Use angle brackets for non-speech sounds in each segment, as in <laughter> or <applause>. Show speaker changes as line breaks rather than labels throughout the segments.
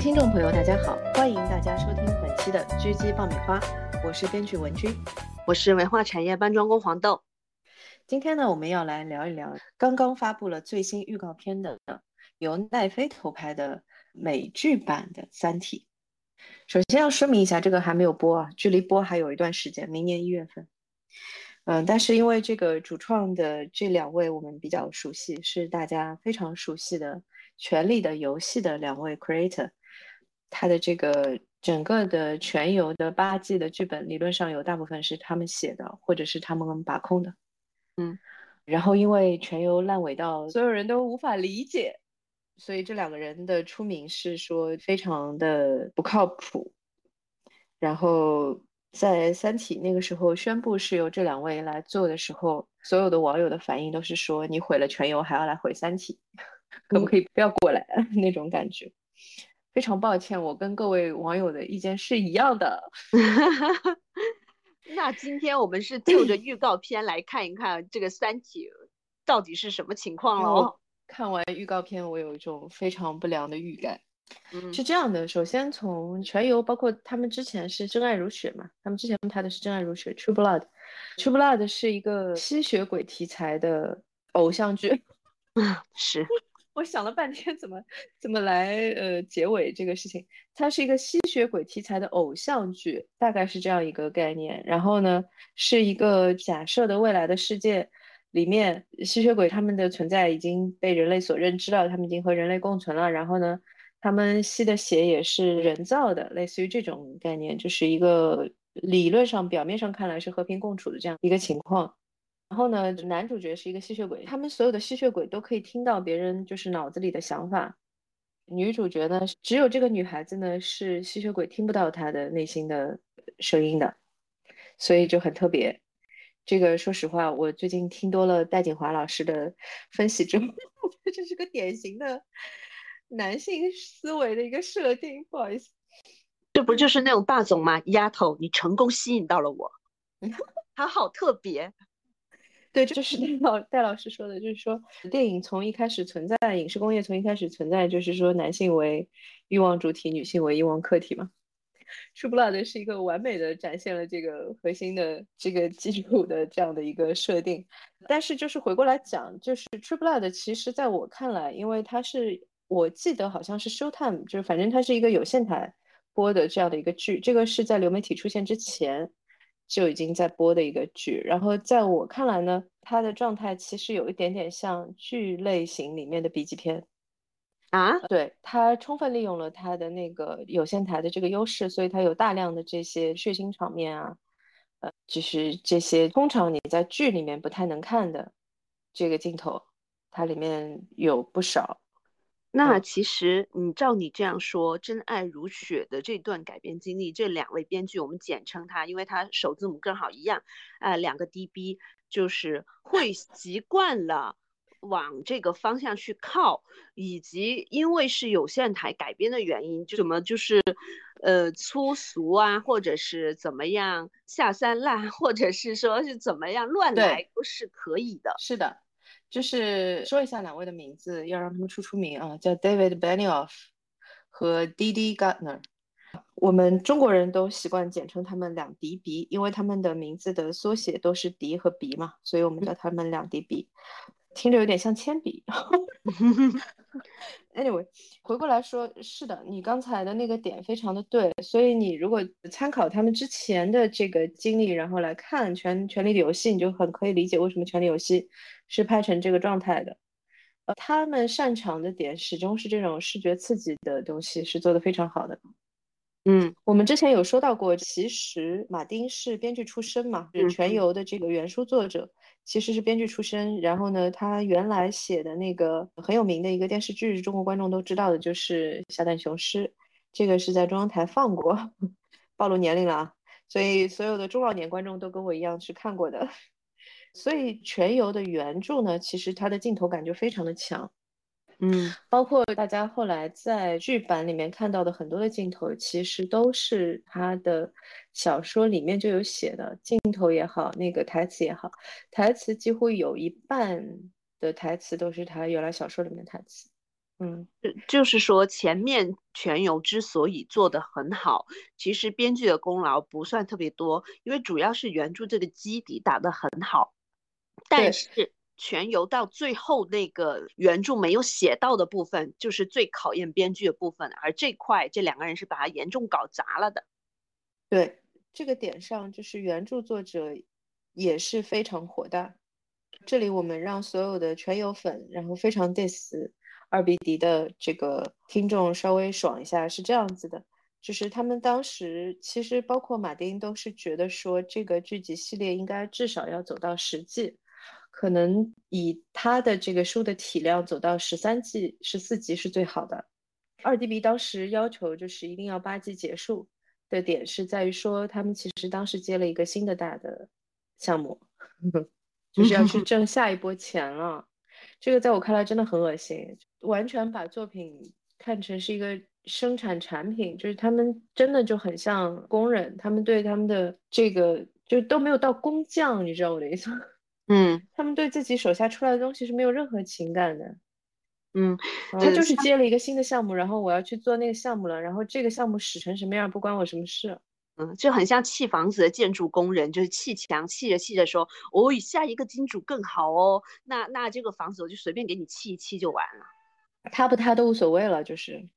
位听众朋友，大家好，欢迎大家收听本期的《狙击爆米花》，我是编剧文君，
我是文化产业搬砖工黄豆。
今天呢，我们要来聊一聊刚刚发布了最新预告片的由奈飞投拍的美剧版的《三体》。首先要说明一下，这个还没有播啊，距离播还有一段时间，明年一月份。嗯，但是因为这个主创的这两位我们比较熟悉，是大家非常熟悉的《权力的游戏》的两位 creator，他的这个整个的全游的八季的剧本，理论上有大部分是他们写的，或者是他们把控的。
嗯，
然后因为全游烂尾到所有人都无法理解，所以这两个人的出名是说非常的不靠谱。然后。在《三体》那个时候宣布是由这两位来做的时候，所有的网友的反应都是说：“你毁了全游，还要来毁《三体》，<laughs> 可不可以不要过来？” <laughs> 那种感觉。非常抱歉，我跟各位网友的意见是一样的。<laughs>
那今天我们是就着预告片来看一看这个《三体》到底是什么情况喽？
看完预告片，我有一种非常不良的预感。
嗯，
是这样的，首先从全游，包括他们之前是真爱如雪嘛，他们之前拍的是真爱如雪 （True Blood），True Blood 是一个吸血鬼题材的偶像剧。<laughs>
是，<laughs>
我想了半天怎么怎么来呃结尾这个事情。它是一个吸血鬼题材的偶像剧，大概是这样一个概念。然后呢，是一个假设的未来的世界里面，吸血鬼他们的存在已经被人类所认知了，他们已经和人类共存了。然后呢？他们吸的血也是人造的，类似于这种概念，就是一个理论上表面上看来是和平共处的这样一个情况。然后呢，男主角是一个吸血鬼，他们所有的吸血鬼都可以听到别人就是脑子里的想法。女主角呢，只有这个女孩子呢是吸血鬼听不到她的内心的声音的，所以就很特别。这个说实话，我最近听多了戴锦华老师的分析之后，<laughs> 我觉得这是个典型的。男性思维的一个设定，不好意思，
这不就是那种霸总吗？丫头，你成功吸引到了我，<laughs> 他好特别。
对，就是戴老戴老师说的，就是说电影从一开始存在，影视工业从一开始存在，就是说男性为欲望主体，女性为欲望客体嘛。True Blood 是一个完美的展现了这个核心的这个基础的这样的一个设定。但是就是回过来讲，就是 True Blood 其实在我看来，因为它是。我记得好像是 Showtime，就是反正它是一个有线台播的这样的一个剧，这个是在流媒体出现之前就已经在播的一个剧。然后在我看来呢，它的状态其实有一点点像剧类型里面的 B 级片
啊。
对，它充分利用了它的那个有线台的这个优势，所以它有大量的这些血腥场面啊，呃，就是这些通常你在剧里面不太能看的这个镜头，它里面有不少。
那其实你照你这样说，《真爱如雪》的这段改编经历，这两位编剧，我们简称他，因为他首字母刚好一样，呃，两个 DB，就是会习惯了往这个方向去靠，以及因为是有线台改编的原因，就怎么就是，呃，粗俗啊，或者是怎么样下三滥，或者是说是怎么样乱来，都是可以的。
是的。就是说一下两位的名字，要让他们出出名啊，叫 David Benioff 和 D.D. Gardner。我们中国人都习惯简称他们两迪鼻，因为他们的名字的缩写都是迪和鼻嘛，所以我们叫他们两迪鼻。听着有点像铅笔。<laughs> Anyway，回过来说，是的，你刚才的那个点非常的对。所以你如果参考他们之前的这个经历，然后来看《权权力的游戏》，你就很可以理解为什么《权力游戏》是拍成这个状态的。呃，他们擅长的点始终是这种视觉刺激的东西，是做的非常好的。
嗯，
我们之前有说到过，其实马丁是编剧出身嘛，是全游的这个原书作者。其实是编剧出身，然后呢，他原来写的那个很有名的一个电视剧，中国观众都知道的，就是《侠胆雄狮》，这个是在中央台放过，<laughs> 暴露年龄了啊！所以所有的中老年观众都跟我一样是看过的。所以全游的原著呢，其实它的镜头感就非常的强。
嗯，
包括大家后来在剧版里面看到的很多的镜头，其实都是他的小说里面就有写的镜头也好，那个台词也好，台词几乎有一半的台词都是他原来小说里面台词。嗯，
就是说前面全游之所以做得很好，其实编剧的功劳不算特别多，因为主要是原著这个基底打得很好，但是全游到最后那个原著没有写到的部分，就是最考验编剧的部分，而这块这两个人是把它严重搞砸了的。
对这个点上，就是原著作者也是非常火大。这里我们让所有的全游粉，然后非常 diss。二 B 迪的这个听众稍微爽一下，是这样子的，就是他们当时其实包括马丁都是觉得说这个剧集系列应该至少要走到十季，可能以他的这个书的体量走到十三季、十四集是最好的。二 D B 当时要求就是一定要八季结束的点是在于说他们其实当时接了一个新的大的项目，<laughs> 就是要去 <laughs> 挣下一波钱了。这个在我看来真的很恶心。完全把作品看成是一个生产产品，就是他们真的就很像工人，他们对他们的这个就都没有到工匠，你知道我的意思吗？
嗯，
他们对自己手下出来的东西是没有任何情感的。
嗯，
他就是接了一个新的项目，然后我要去做那个项目了，然后这个项目使成什么样不关我什么事。
嗯，就很像砌房子的建筑工人，就是砌墙砌着砌着说，哦，下一个金主更好哦，那那这个房子我就随便给你砌一砌就完了。
塌不塌都无所谓了，就是，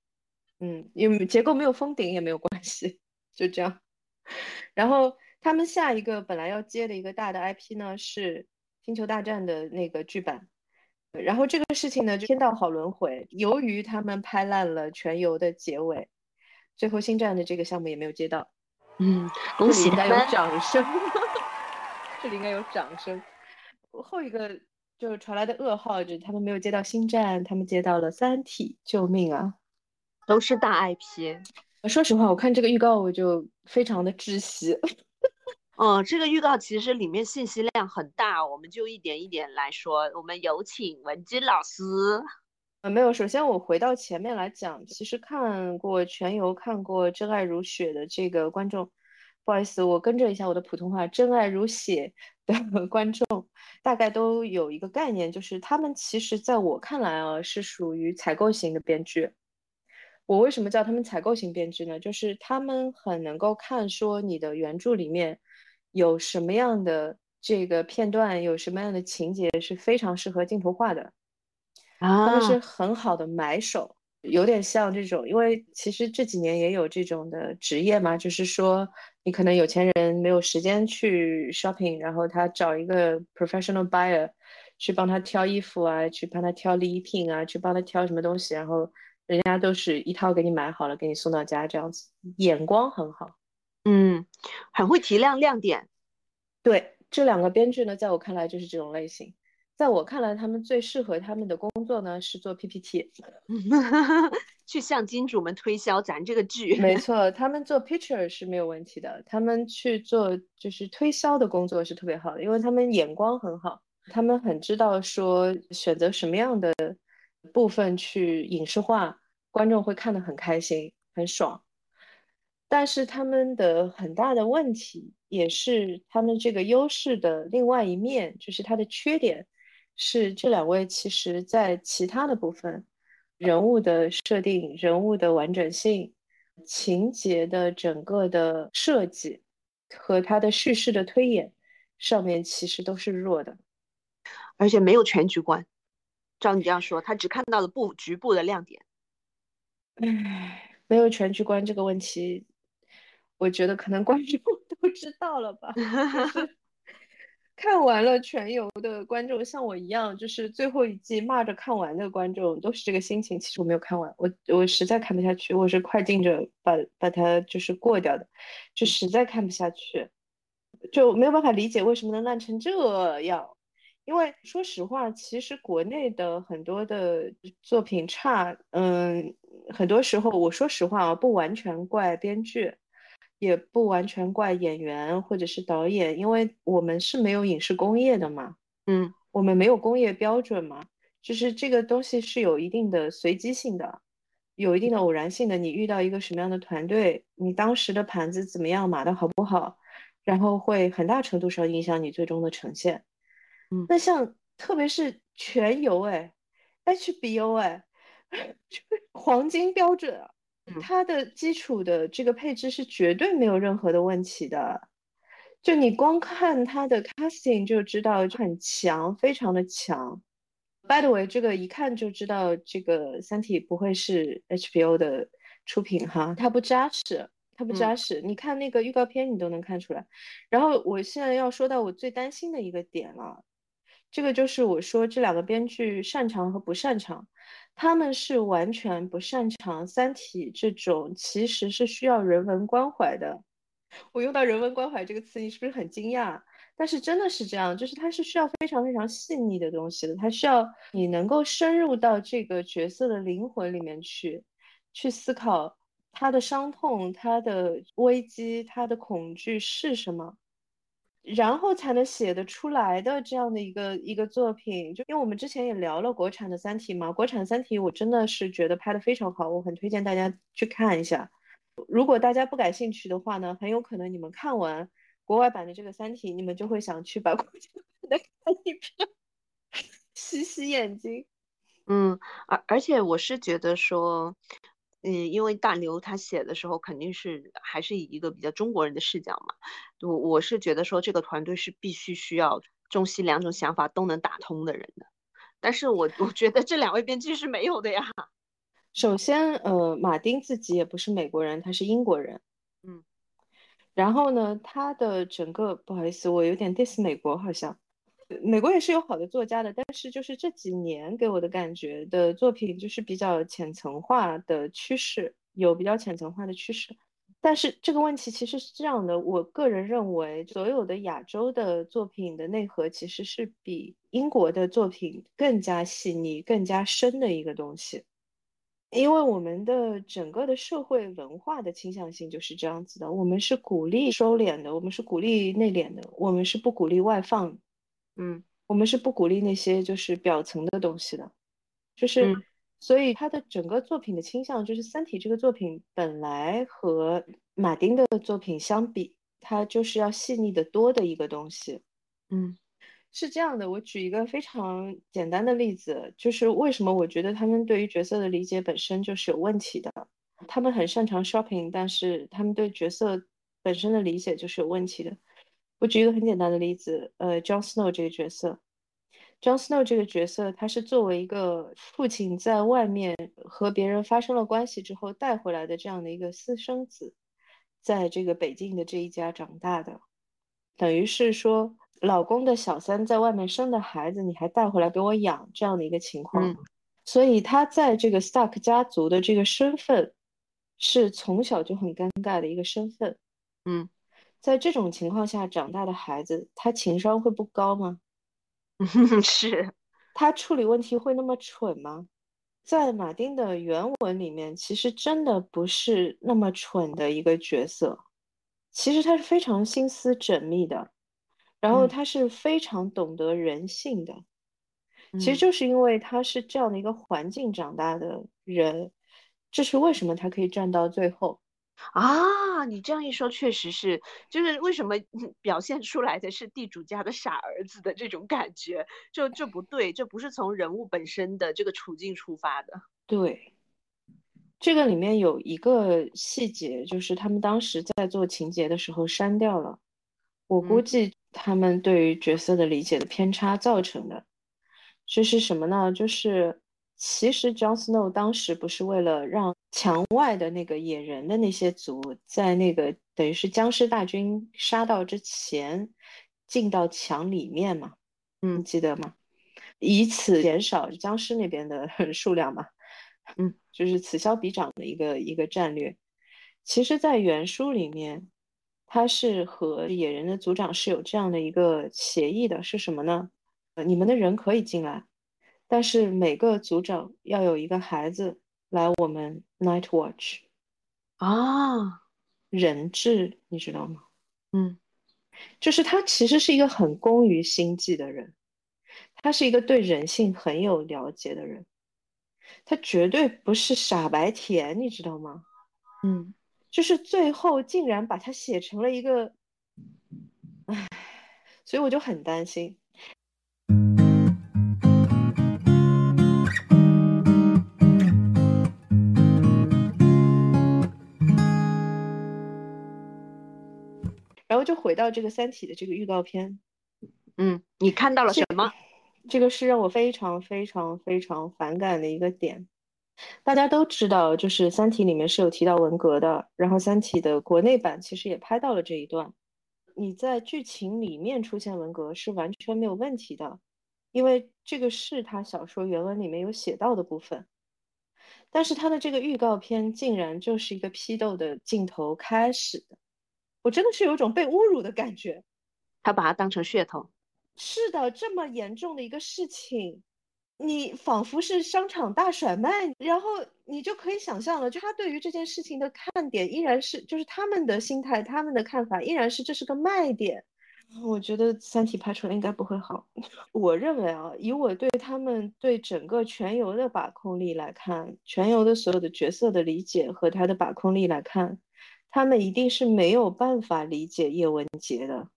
嗯，因为结构没有封顶也没有关系，<laughs> 就这样。<laughs> 然后他们下一个本来要接的一个大的 IP 呢是《星球大战》的那个剧版，然后这个事情呢就天道好轮回，由于他们拍烂了全游的结尾，最后星战的这个项目也没有接到。
嗯，恭喜
应该有掌声，<laughs> 这里应该有掌声。后一个。就是传来的噩耗，就是他们没有接到星战，他们接到了三体，救命啊！
都是大 IP。
说实话，我看这个预告我就非常的窒息。
嗯，这个预告其实里面信息量很大，我们就一点一点来说。我们有请文姬老师。
呃，没有，首先我回到前面来讲，其实看过全游、看过《真爱如雪》的这个观众。不好意思，我更正一下我的普通话。真爱如血的观众大概都有一个概念，就是他们其实在我看来啊，是属于采购型的编剧。我为什么叫他们采购型编剧呢？就是他们很能够看说你的原著里面有什么样的这个片段，有什么样的情节是非常适合镜头化的，
啊，
他们是很好的买手。有点像这种，因为其实这几年也有这种的职业嘛，就是说你可能有钱人没有时间去 shopping，然后他找一个 professional buyer 去帮他挑衣服啊，去帮他挑礼品啊，去帮他挑什么东西，然后人家都是一套给你买好了，给你送到家这样子，眼光很好，
嗯，很会提亮亮点。
对，这两个编剧呢，在我看来就是这种类型。在我看来，他们最适合他们的工作呢是做 PPT，<laughs>
去向金主们推销咱这个剧。
没错，他们做 picture 是没有问题的，他们去做就是推销的工作是特别好的，因为他们眼光很好，他们很知道说选择什么样的部分去影视化，观众会看得很开心、很爽。但是他们的很大的问题，也是他们这个优势的另外一面，就是它的缺点。是这两位，其实在其他的部分，人物的设定、人物的完整性、情节的整个的设计和它的叙事的推演上面，其实都是弱的，
而且没有全局观。照你这样说，他只看到了部局部的亮点。
唉，没有全局观这个问题，我觉得可能观众 <laughs> 都知道了吧。<laughs> 看完了全游的观众，像我一样，就是最后一季骂着看完的观众，都是这个心情。其实我没有看完，我我实在看不下去，我是快进着把把它就是过掉的，就实在看不下去，就没有办法理解为什么能烂成这样。因为说实话，其实国内的很多的作品差，嗯，很多时候我说实话啊，不完全怪编剧。也不完全怪演员或者是导演，因为我们是没有影视工业的嘛，
嗯，
我们没有工业标准嘛，就是这个东西是有一定的随机性的，有一定的偶然性的。你遇到一个什么样的团队，你当时的盘子怎么样，码的好不好，然后会很大程度上影响你最终的呈现。
嗯，
那像特别是全游哎，HBO 哎。<laughs> 黄金标准啊，它的基础的这个配置是绝对没有任何的问题的。就你光看它的 casting 就知道很强，非常的强。By the way，这个一看就知道这个《三体》不会是 HBO 的出品哈，它不扎实，它不扎实。你看那个预告片，你都能看出来。然后我现在要说到我最担心的一个点了，这个就是我说这两个编剧擅长和不擅长，他们是完全不擅长《三体》这种其实是需要人文关怀的。我用到“人文关怀”这个词，你是不是很惊讶？但是真的是这样，就是它是需要非常非常细腻的东西的，它需要你能够深入到这个角色的灵魂里面去，去思考他的伤痛、他的危机、他的恐惧是什么，然后才能写得出来的这样的一个一个作品。就因为我们之前也聊了国产的《三体》嘛，国产《三体》我真的是觉得拍得非常好，我很推荐大家去看一下。如果大家不感兴趣的话呢，很有可能你们看完国外版的这个《三体》，你们就会想去把 <laughs> 国产版的看一遍，<laughs> 洗洗眼睛。
嗯，而而且我是觉得说，嗯，因为大牛他写的时候肯定是还是以一个比较中国人的视角嘛，我我是觉得说这个团队是必须需要中西两种想法都能打通的人的，但是我我觉得这两位编剧是没有的呀。
首先，呃，马丁自己也不是美国人，他是英国人，
嗯，
然后呢，他的整个不好意思，我有点 diss 美国，好像美国也是有好的作家的，但是就是这几年给我的感觉的作品就是比较浅层化的趋势，有比较浅层化的趋势。但是这个问题其实是这样的，我个人认为，所有的亚洲的作品的内核其实是比英国的作品更加细腻、更加深的一个东西。因为我们的整个的社会文化的倾向性就是这样子的，我们是鼓励收敛的，我们是鼓励内敛的，我们是不鼓励外放，
嗯，
我们是不鼓励那些就是表层的东西的，就是，所以他的整个作品的倾向就是《三体》这个作品本来和马丁的作品相比，它就是要细腻的多的一个东西，
嗯。
是这样的，我举一个非常简单的例子，就是为什么我觉得他们对于角色的理解本身就是有问题的。他们很擅长 shopping，但是他们对角色本身的理解就是有问题的。我举一个很简单的例子，呃，John Snow 这个角色，John Snow 这个角色，他是作为一个父亲在外面和别人发生了关系之后带回来的这样的一个私生子，在这个北境的这一家长大的，等于是说。老公的小三在外面生的孩子，你还带回来给我养，这样的一个情况，所以他在这个 Stark 家族的这个身份，是从小就很尴尬的一个身份。
嗯，
在这种情况下长大的孩子，他情商会不高吗？<laughs>
是，
他处理问题会那么蠢吗？在马丁的原文里面，其实真的不是那么蠢的一个角色，其实他是非常心思缜密的。然后他是非常懂得人性的，其实就是因为他是这样的一个环境长大的人，这是为什么他可以站到最后
啊！你这样一说，确实是，就是为什么表现出来的是地主家的傻儿子的这种感觉，就这不对，这不是从人物本身的这个处境出发的。
对，这个里面有一个细节，就是他们当时在做情节的时候删掉了，我估计。他们对于角色的理解的偏差造成的，这是什么呢？就是其实 Jon Snow 当时不是为了让墙外的那个野人的那些族在那个等于是僵尸大军杀到之前进到墙里面嘛？嗯，记得吗？以此减少僵尸那边的 <laughs> 数量嘛？
嗯，<laughs>
就是此消彼长的一个一个战略。其实，在原书里面。他是和野人的族长是有这样的一个协议的，是什么呢？呃，你们的人可以进来，但是每个组长要有一个孩子来我们 Night Watch
啊，
人质，你知道吗？
嗯，
就是他其实是一个很工于心计的人，他是一个对人性很有了解的人，他绝对不是傻白甜，你知道吗？
嗯。
就是最后竟然把他写成了一个，唉，所以我就很担心。后就回到这个《三体》的这个预告片，
嗯，你看到了什么？
这个是让我非常非常非常反感的一个点。大家都知道，就是《三体》里面是有提到文革的，然后《三体》的国内版其实也拍到了这一段。你在剧情里面出现文革是完全没有问题的，因为这个是他小说原文里面有写到的部分。但是他的这个预告片竟然就是一个批斗的镜头开始的，我真的是有种被侮辱的感觉。
他把它当成噱头。
是的，这么严重的一个事情。你仿佛是商场大甩卖，然后你就可以想象了，就他对于这件事情的看点依然是，就是他们的心态，他们的看法依然是这是个卖点。我觉得《三体》拍出来应该不会好。我认为啊，以我对他们对整个全游的把控力来看，全游的所有的角色的理解和他的把控力来看，他们一定是没有办法理解叶文洁的。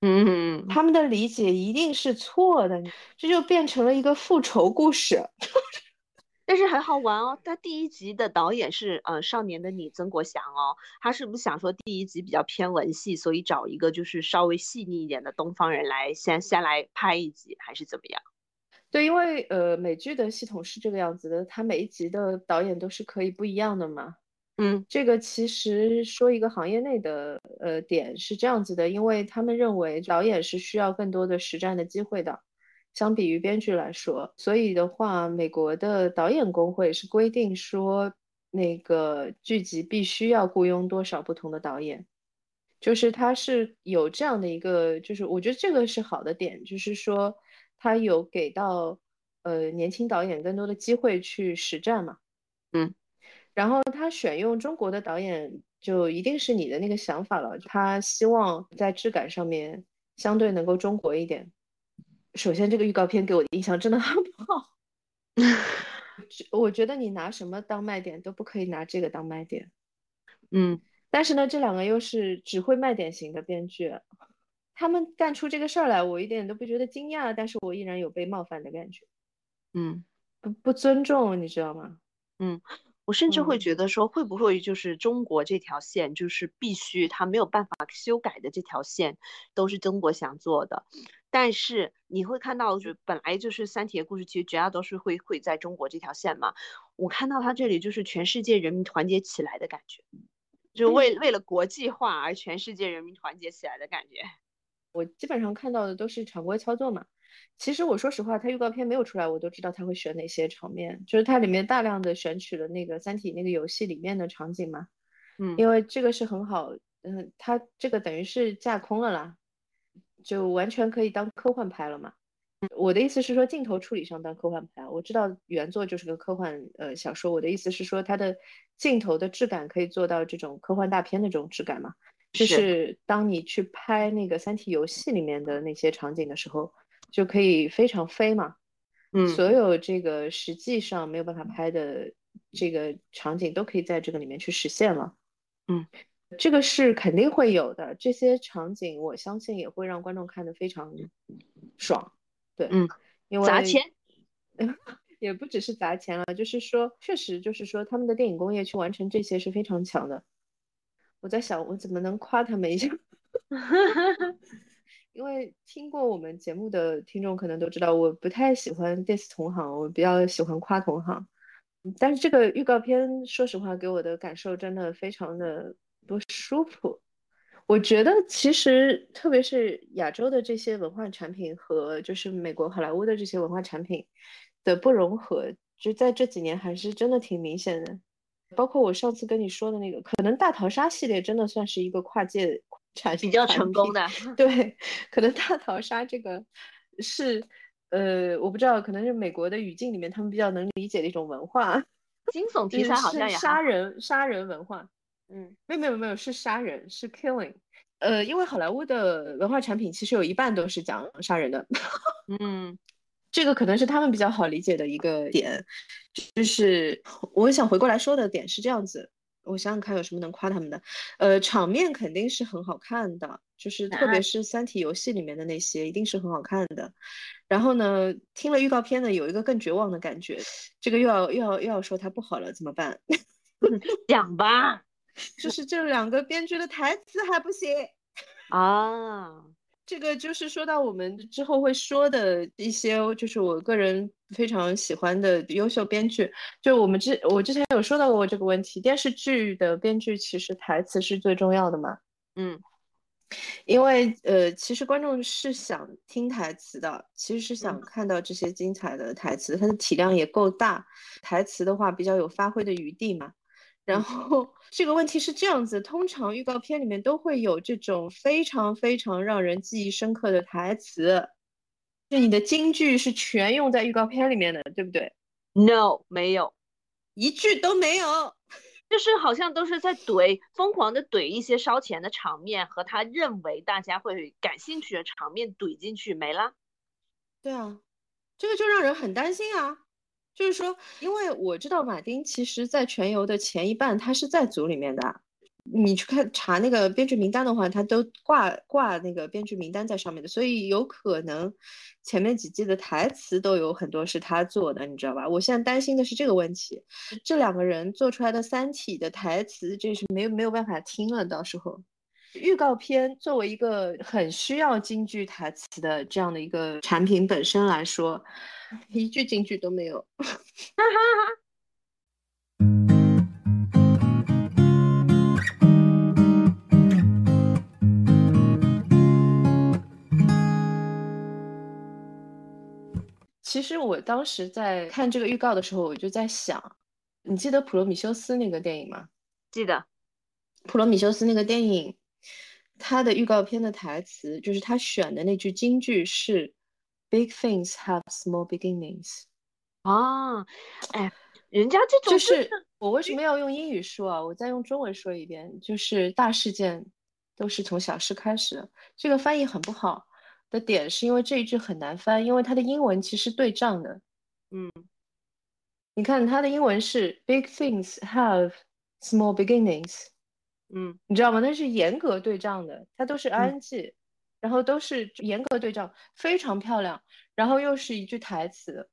嗯，
他们的理解一定是错的，这就变成了一个复仇故事。<laughs>
但是很好玩哦，他第一集的导演是呃少年的你曾国祥哦，他是不是想说第一集比较偏文戏，所以找一个就是稍微细腻一点的东方人来先先来拍一集，还是怎么样？
对，因为呃美剧的系统是这个样子的，他每一集的导演都是可以不一样的嘛。
嗯，
这个其实说一个行业内的呃点是这样子的，因为他们认为导演是需要更多的实战的机会的，相比于编剧来说，所以的话，美国的导演工会是规定说，那个剧集必须要雇佣多少不同的导演，就是他是有这样的一个，就是我觉得这个是好的点，就是说他有给到呃年轻导演更多的机会去实战嘛，
嗯。
然后他选用中国的导演，就一定是你的那个想法了。他希望在质感上面相对能够中国一点。首先，这个预告片给我的印象真的很不好。<laughs> 我觉得你拿什么当卖点都不可以拿这个当卖点。
嗯，
但是呢，这两个又是只会卖点型的编剧，他们干出这个事儿来，我一点都不觉得惊讶，但是我依然有被冒犯的感觉。
嗯，
不不尊重，你知道吗？
嗯。我甚至会觉得说，会不会就是中国这条线，就是必须他没有办法修改的这条线，都是中国想做的。但是你会看到，就本来就是三体的故事，其实绝大多数会会在中国这条线嘛。我看到他这里就是全世界人民团结起来的感觉，就为为了国际化而全世界人民团结起来的感觉。
我基本上看到的都是常规操作嘛。其实我说实话，它预告片没有出来，我都知道它会选哪些场面，就是它里面大量的选取了那个《三体》那个游戏里面的场景嘛，
嗯，
因为这个是很好，嗯，它这个等于是架空了啦，就完全可以当科幻拍了嘛。我的意思是说镜头处理上当科幻拍，我知道原作就是个科幻呃小说，我的意思是说它的镜头的质感可以做到这种科幻大片的这种质感嘛，就是当你去拍那个《三体》游戏里面的那些场景的时候。就可以非常飞嘛，
嗯，
所有这个实际上没有办法拍的这个场景都可以在这个里面去实现了，
嗯，
这个是肯定会有的，这些场景我相信也会让观众看得非常爽，对，
嗯，
因为
砸钱，<laughs>
也不只是砸钱了，就是说确实就是说他们的电影工业去完成这些是非常强的，我在想我怎么能夸他们一下。<laughs> 因为听过我们节目的听众可能都知道，我不太喜欢 diss 同行，我比较喜欢夸同行。但是这个预告片，说实话给我的感受真的非常的不舒服。我觉得其实特别是亚洲的这些文化产品和就是美国好莱坞的这些文化产品的不融合，就在这几年还是真的挺明显的。包括我上次跟你说的那个，可能大逃杀系列真的算是一个跨界。产
比较成功的，<laughs>
对，可能大逃杀这个是，呃，我不知道，可能是美国的语境里面他们比较能理解的一种文化，
惊悚 <laughs> 题材好像也
杀人杀人文化，
嗯，
没有没有没有是杀人是 killing，呃，因为好莱坞的文化产品其实有一半都是讲杀人的，
嗯，<laughs>
这个可能是他们比较好理解的一个点，就是我想回过来说的点是这样子。我想想看有什么能夸他们的，呃，场面肯定是很好看的，就是特别是《三体》游戏里面的那些，一定是很好看的。然后呢，听了预告片呢，有一个更绝望的感觉，这个又要又要又要说它不好了，怎么办？<laughs>
讲吧，
就是这两个编剧的台词还不行，<laughs>
啊。
这个就是说到我们之后会说的一些，就是我个人非常喜欢的优秀编剧。就我们之我之前有说到过这个问题，电视剧的编剧其实台词是最重要的嘛？
嗯，
因为呃，其实观众是想听台词的，其实是想看到这些精彩的台词，它的体量也够大，台词的话比较有发挥的余地嘛。然后这个问题是这样子，通常预告片里面都会有这种非常非常让人记忆深刻的台词，就你的金句是全用在预告片里面的，对不对
？No，没有，
一句都没有，<laughs>
就是好像都是在怼，疯狂的怼一些烧钱的场面和他认为大家会感兴趣的场面怼进去没了。
对啊，这个就让人很担心啊。就是说，因为我知道马丁其实在全游的前一半，他是在组里面的。你去看查那个编剧名单的话，他都挂挂那个编剧名单在上面的，所以有可能前面几季的台词都有很多是他做的，你知道吧？我现在担心的是这个问题，这两个人做出来的《三体》的台词，这是没有没有办法听了。到时候，预告片作为一个很需要京剧台词的这样的一个产品本身来说。一句京剧都没有，<laughs> 其实我当时在看这个预告的时候，我就在想，你记得《普罗米修斯》那个电影吗？
记得，《
普罗米修斯》那个电影，它的预告片的台词就是他选的那句金句是。Big things have small beginnings。
啊，哎，人家这种
就是我为什么要用英语说啊？我再用中文说一遍，就是大事件都是从小事开始。这个翻译很不好的点是因为这一句很难翻，因为它的英文其实对仗的。
嗯，
你看它的英文是 Big things have small beginnings。
嗯，
你知道吗？那是严格对仗的，它都是 ing。然后都是严格对仗，非常漂亮。然后又是一句台词，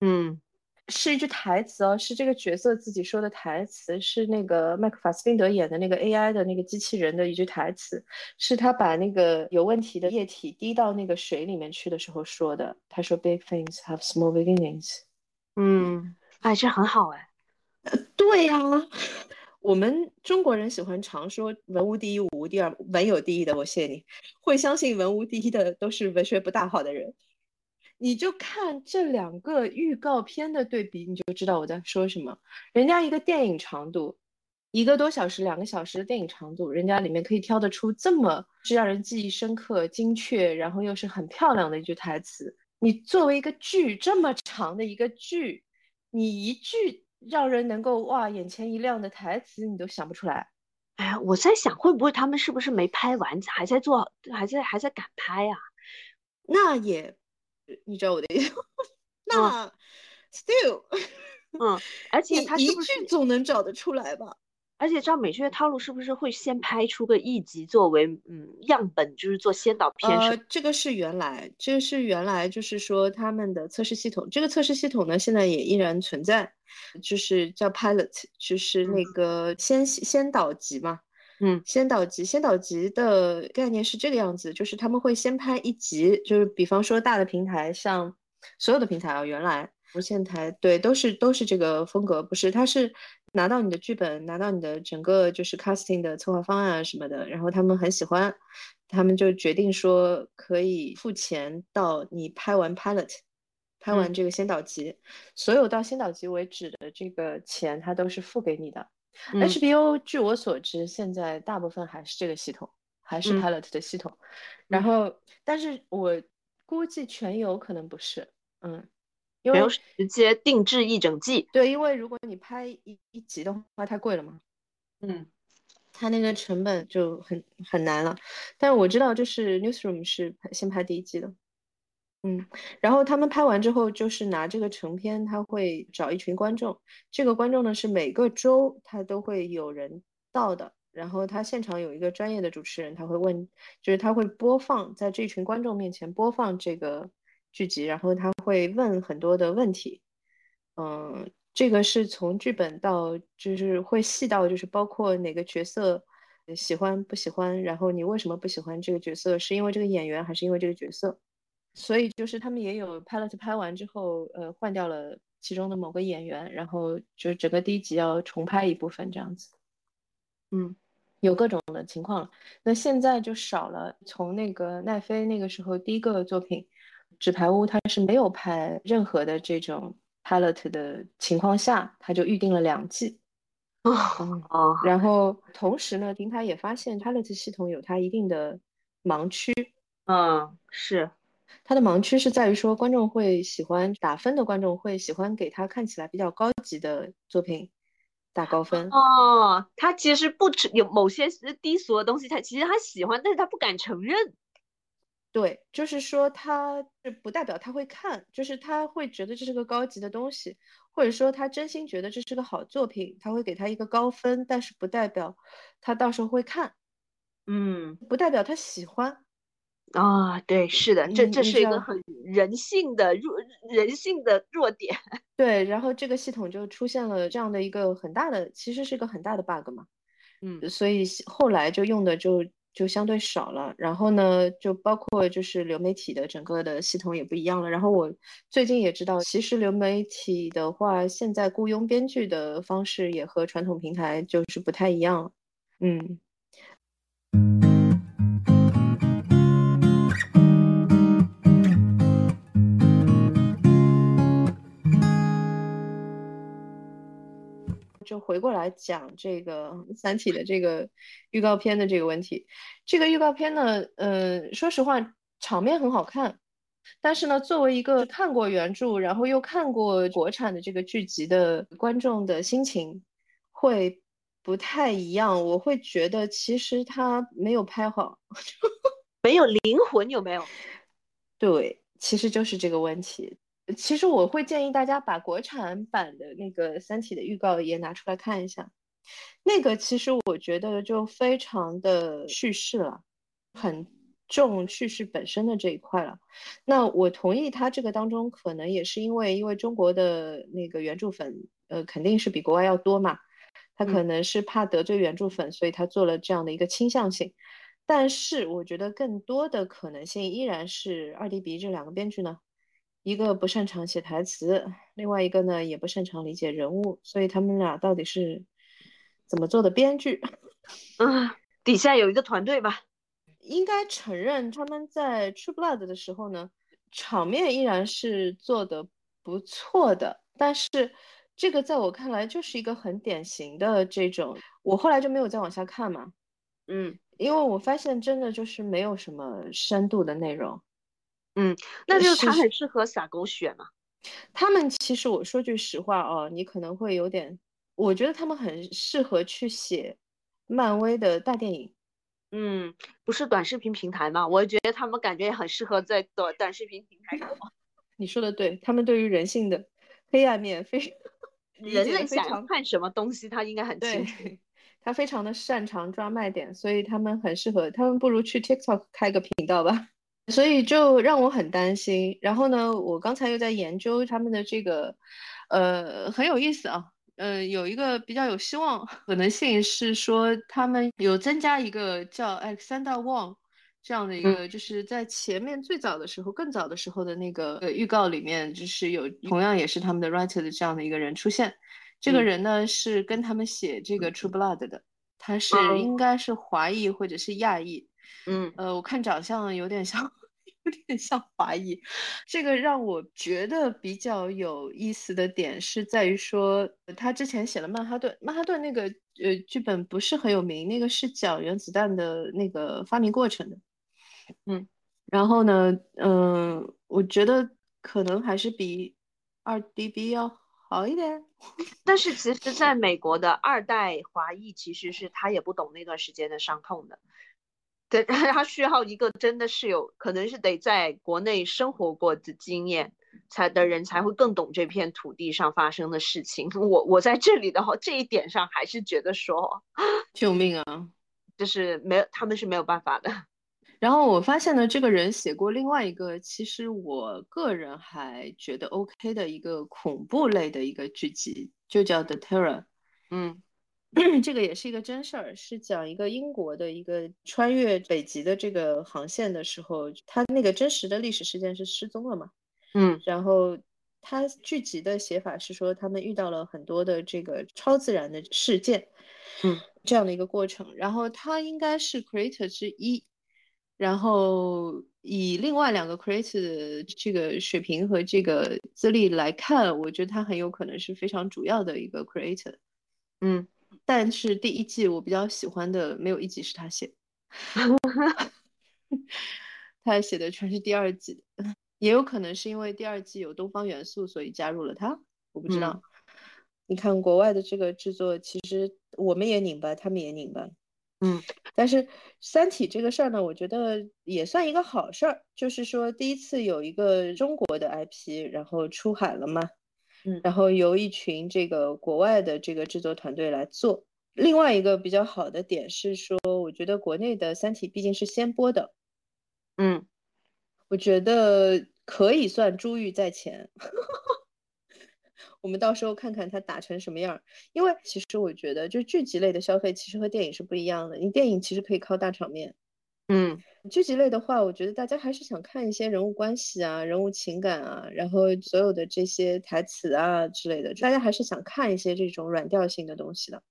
嗯，
是一句台词哦，是这个角色自己说的台词，是那个麦克法斯宾德演的那个 AI 的那个机器人的一句台词，是他把那个有问题的液体滴到那个水里面去的时候说的。他说：“Big things have small beginnings。”
嗯，哎，这很好哎。<laughs>
对呀。我们中国人喜欢常说“文无第一，武无第二”，文有第一的，我谢你。会相信文无第一的都是文学不大好的人。你就看这两个预告片的对比，你就知道我在说什么。人家一个电影长度，一个多小时、两个小时的电影长度，人家里面可以挑得出这么是让人记忆深刻、精确，然后又是很漂亮的一句台词。你作为一个剧这么长的一个剧，你一句。让人能够哇眼前一亮的台词你都想不出来，
哎呀，我在想会不会他们是不是没拍完，还在做，还在还在赶拍呀？
那也，你知道我的意思？<laughs> 那 still，<laughs>
嗯，而且他
一句总能找得出来吧？
而且照美剧的套路，是不是会先拍出个一集作为嗯样本，就是做先导片？
呃，这个是原来，这个是原来，就是说他们的测试系统，这个测试系统呢，现在也依然存在，就是叫 pilot，就是那个先先导集嘛。
嗯，
先导集，先导集的概念是这个样子，就是他们会先拍一集，就是比方说大的平台，像所有的平台啊，原来无线台，对，都是都是这个风格，不是，他是。拿到你的剧本，拿到你的整个就是 casting 的策划方案啊什么的，然后他们很喜欢，他们就决定说可以付钱到你拍完 pilot，拍完这个先导集，所有到先导集为止的这个钱，他都是付给你的。HBO 据我所知，现在大部分还是这个系统，还是 pilot 的系统。然后，但是我估计全游可能不是，嗯。
没有直接定制一整季，
对，因为如果你拍一一集的话，太贵了嘛。
嗯，
它那个成本就很很难了。但是我知道，就是 Newsroom 是先拍第一季的。嗯，然后他们拍完之后，就是拿这个成片，他会找一群观众。这个观众呢，是每个周他都会有人到的。然后他现场有一个专业的主持人，他会问，就是他会播放在这群观众面前播放这个。剧集，然后他会问很多的问题，嗯，这个是从剧本到就是会细到就是包括哪个角色喜欢不喜欢，然后你为什么不喜欢这个角色，是因为这个演员还是因为这个角色？所以就是他们也有 pilot 拍完之后，呃，换掉了其中的某个演员，然后就整个第一集要重拍一部分这样子。
嗯，
有各种的情况了。那现在就少了，从那个奈飞那个时候第一个作品《纸牌屋》，它是没有拍任何的这种 pilot 的情况下，他就预定了两季。<laughs>
哦
哦，然后同时呢，平台也发现 pilot 系统有它一定的盲区。
嗯，是。
它的盲区是在于说，观众会喜欢打分的观众会喜欢给他看起来比较高级的作品打高分
哦。他其实不止有某些低俗的东西，他其实他喜欢，但是他不敢承认。
对，就是说他是不代表他会看，就是他会觉得这是个高级的东西，或者说他真心觉得这是个好作品，他会给他一个高分，但是不代表他到时候会看。
嗯，
不代表他喜欢。
啊，对，是的，这这是一个很人性的弱人性的弱点。<laughs>
对，然后这个系统就出现了这样的一个很大的，其实是个很大的 bug 嘛。
嗯，
所以后来就用的就就相对少了。然后呢，就包括就是流媒体的整个的系统也不一样了。然后我最近也知道，其实流媒体的话，现在雇佣编剧的方式也和传统平台就是不太一样。嗯。就回过来讲这个《三体》的这个预告片的这个问题，这个预告片呢，嗯，说实话场面很好看，但是呢，作为一个看过原著，然后又看过国产的这个剧集的观众的心情会不太一样。我会觉得其实他没有拍好，<laughs>
没有灵魂，有没有？
对，其实就是这个问题。其实我会建议大家把国产版的那个《三体》的预告也拿出来看一下，那个其实我觉得就非常的叙事了，很重叙事本身的这一块了。那我同意他这个当中可能也是因为因为中国的那个原著粉，呃，肯定是比国外要多嘛，他可能是怕得罪原著粉，所以他做了这样的一个倾向性。但是我觉得更多的可能性依然是二 D 比这两个编剧呢。一个不擅长写台词，另外一个呢也不擅长理解人物，所以他们俩到底是怎么做的编剧？
嗯，<laughs> 底下有一个团队吧。
应该承认他们在《True Blood》的时候呢，场面依然是做的不错的。但是这个在我看来就是一个很典型的这种，我后来就没有再往下看嘛。
嗯，
因为我发现真的就是没有什么深度的内容。
嗯，那就是他很适合撒狗血嘛。
他们其实我说句实话哦，你可能会有点，我觉得他们很适合去写漫威的大电影。
嗯，不是短视频平台嘛？我觉得他们感觉也很适合在短短视频平台上。<laughs>
你说的对，他们对于人性的黑暗面非常，
人类想要看什么东西，他应该很清楚。<laughs>
他非常的擅长抓卖点，所以他们很适合。他们不如去 TikTok 开个频道吧。所以就让我很担心。然后呢，我刚才又在研究他们的这个，呃，很有意思啊。呃，有一个比较有希望可能性是说，他们有增加一个叫 Alexander Wang 这样的一个，就是在前面最早的时候、更早的时候的那个预告里面，就是有同样也是他们的 writer 的这样的一个人出现。这个人呢是跟他们写这个 True Blood 的，他是应该是华裔或者是亚裔。
嗯，
呃，我看长相有点像，<laughs> 有点像华裔。这个让我觉得比较有意思的点是在于说，他之前写了《曼哈顿》，曼哈顿那个呃剧本不是很有名，那个是讲原子弹的那个发明过程的。
嗯，
然后呢，嗯，我觉得可能还是比二 DB 要好一点。<laughs>
但是其实，在美国的二代华裔其实是他也不懂那段时间的伤痛的。对，<laughs> 他需要一个真的是有可能是得在国内生活过的经验才的人才会更懂这片土地上发生的事情。我我在这里的话，这一点上还是觉得说，<laughs>
救命啊，
就是没有他们是没有办法的。<laughs>
然后我发现呢，这个人写过另外一个，其实我个人还觉得 OK 的一个恐怖类的一个剧集，就叫《The Terror》。
嗯。<clears throat>
这个也是一个真事儿，是讲一个英国的一个穿越北极的这个航线的时候，他那个真实的历史事件是失踪了嘛？
嗯，
然后他剧集的写法是说他们遇到了很多的这个超自然的事件，
嗯，
这样的一个过程。然后他应该是 creator 之一，然后以另外两个 creator 的这个水平和这个资历来看，我觉得他很有可能是非常主要的一个 creator。
嗯。
但是第一季我比较喜欢的没有一集是他写，<laughs> <laughs> 他写的全是第二季，也有可能是因为第二季有东方元素，所以加入了他，我不知道。你看国外的这个制作，其实我们也拧巴，他们也拧巴，
嗯。
但是《三体》这个事儿呢，我觉得也算一个好事儿，就是说第一次有一个中国的 IP，然后出海了嘛。
嗯，
然后由一群这个国外的这个制作团队来做。另外一个比较好的点是说，我觉得国内的《三体》毕竟是先播的，
嗯，
我觉得可以算珠玉在前。<laughs> 我们到时候看看它打成什么样。因为其实我觉得，就剧集类的消费其实和电影是不一样的。你电影其实可以靠大场面，
嗯。
剧集类的话，我觉得大家还是想看一些人物关系啊、人物情感啊，然后所有的这些台词啊之类的，大家还是想看一些这种软调性的东西的。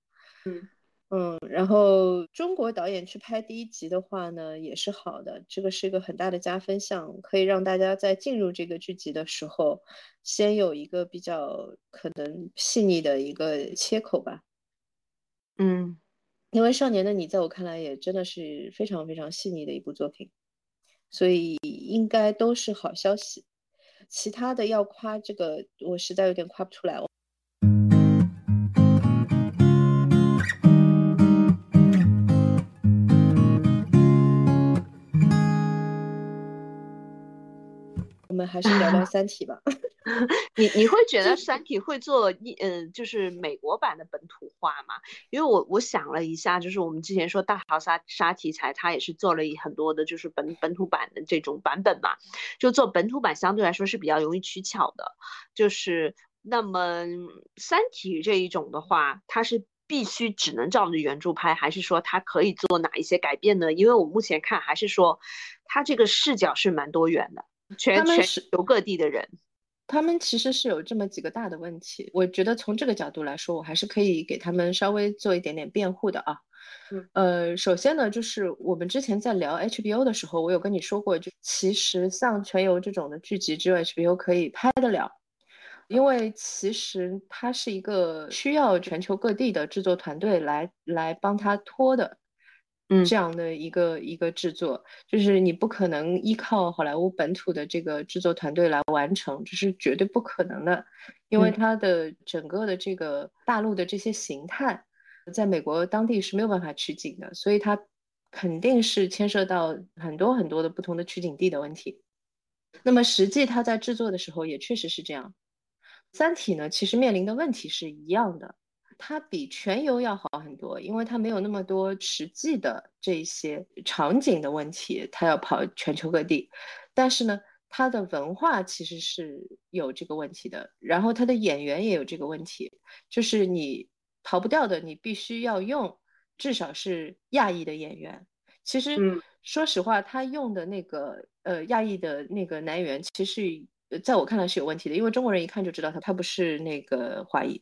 嗯
嗯，然后中国导演去拍第一集的话呢，也是好的，这个是一个很大的加分项，可以让大家在进入这个剧集的时候，先有一个比较可能细腻的一个切口吧。
嗯。
因为《少年的你》在我看来也真的是非常非常细腻的一部作品，所以应该都是好消息。其他的要夸这个，我实在有点夸不出来哦。我们还是聊聊《三体》吧。<laughs>
你你会觉得《三体》会做一呃，就是美国版的本土化吗？因为我我想了一下，就是我们之前说大逃杀杀题材，它也是做了很多的，就是本本土版的这种版本嘛。就做本土版相对来说是比较容易取巧的。就是那么《三体》这一种的话，它是必须只能照着原著拍，还是说它可以做哪一些改变呢？因为我目前看还是说，它这个视角是蛮多元的。全全球各地的人，
他们其实是有这么几个大的问题。我觉得从这个角度来说，我还是可以给他们稍微做一点点辩护的啊。
嗯，
呃，首先呢，就是我们之前在聊 HBO 的时候，我有跟你说过，就其实像《全游》这种的剧集，只有 HBO 可以拍得了，因为其实它是一个需要全球各地的制作团队来来帮他拖的。这样的一个一个制作，就是你不可能依靠好莱坞本土的这个制作团队来完成，这是绝对不可能的，因为它的整个的这个大陆的这些形态，在美国当地是没有办法取景的，所以它肯定是牵涉到很多很多的不同的取景地的问题。那么实际它在制作的时候也确实是这样，《三体》呢其实面临的问题是一样的。它比全游要好很多，因为它没有那么多实际的这些场景的问题，它要跑全球各地。但是呢，它的文化其实是有这个问题的，然后它的演员也有这个问题，就是你逃不掉的，你必须要用至少是亚裔的演员。其实说实话，他用的那个呃亚裔的那个男演员，其实在我看来是有问题的，因为中国人一看就知道他他不是那个华裔。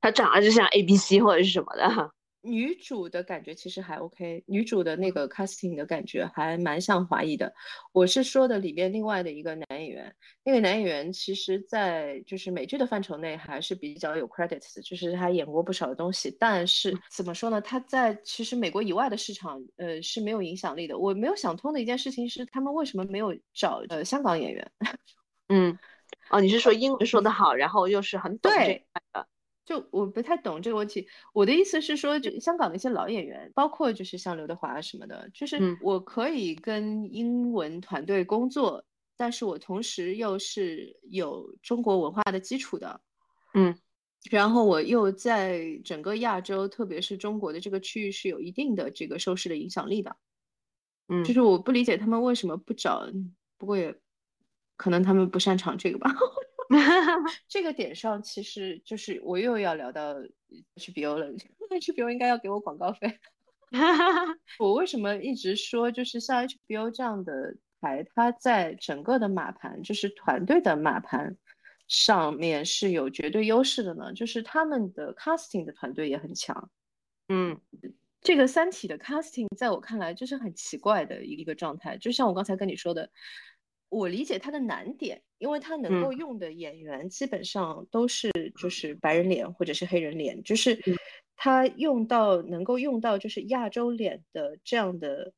她长得就像 A B C 或者是什么的，
女主的感觉其实还 OK，女主的那个 casting 的感觉还蛮像华裔的。我是说的里边另外的一个男演员，那个男演员其实，在就是美剧的范畴内还是比较有 credits，就是他演过不少的东西。但是怎么说呢？他在其实美国以外的市场，呃是没有影响力的。我没有想通的一件事情是，他们为什么没有找呃香港演员？
嗯，哦，你是说英文说得好，然后又是很懂这块的？
就我不太懂这个问题，我的意思是说，就香港的一些老演员，包括就是像刘德华什么的，就是我可以跟英文团队工作，但是我同时又是有中国文化的基础的，
嗯，
然后我又在整个亚洲，特别是中国的这个区域是有一定的这个收视的影响力的，
嗯，
就是我不理解他们为什么不找，不过也可能他们不擅长这个吧。这个点上，其实就是我又要聊到 HBO 了。HBO 应该要给我广告费。<laughs> 我为什么一直说，就是像 HBO 这样的台，它在整个的马盘，就是团队的马盘上面是有绝对优势的呢？就是他们的 casting 的团队也很强。
嗯，
这个《三体》的 casting 在我看来就是很奇怪的一个状态，就像我刚才跟你说的，我理解它的难点，因为它能够用的演员基本上都是就是白人脸或者是黑人脸，就是他用到能够用到就是亚洲脸的这样的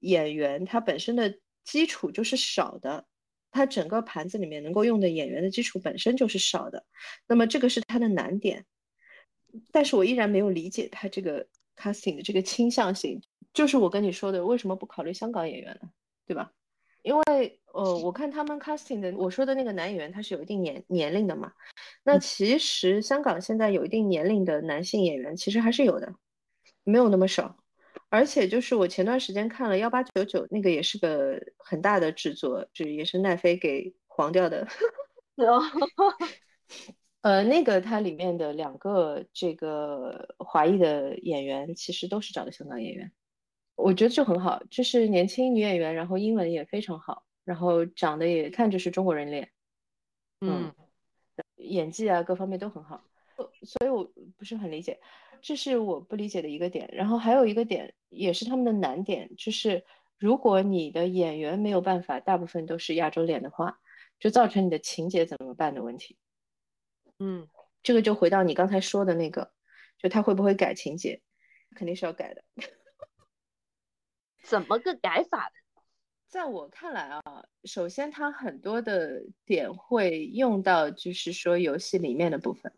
演员，他本身的基础就是少的，他整个盘子里面能够用的演员的基础本身就是少的，那么这个是他的难点。但是我依然没有理解他这个 casting 的这个倾向性，就是我跟你说的，为什么不考虑香港演员呢？对吧？因为呃，我看他们 casting 的，我说的那个男演员他是有一定年年龄的嘛。那其实香港现在有一定年龄的男性演员其实还是有的，没有那么少。而且就是我前段时间看了幺八九九，那个也是个很大的制作，就是也是奈飞给黄掉的。<laughs> <laughs> 呃，那个它里面的两个这个华裔的演员，其实都是找的香港演员，我觉得就很好，就是年轻女演员，然后英文也非常好，然后长得也看就是中国人脸，嗯，演技啊各方面都很好，所以我不是很理解，这是我不理解的一个点。然后还有一个点也是他们的难点，就是如果你的演员没有办法，大部分都是亚洲脸的话，就造成你的情节怎么办的问题。
嗯，
这个就回到你刚才说的那个，就他会不会改情节？肯定是要改的。
怎么个改法的？
在我看来啊，首先它很多的点会用到，就是说游戏里面的部分。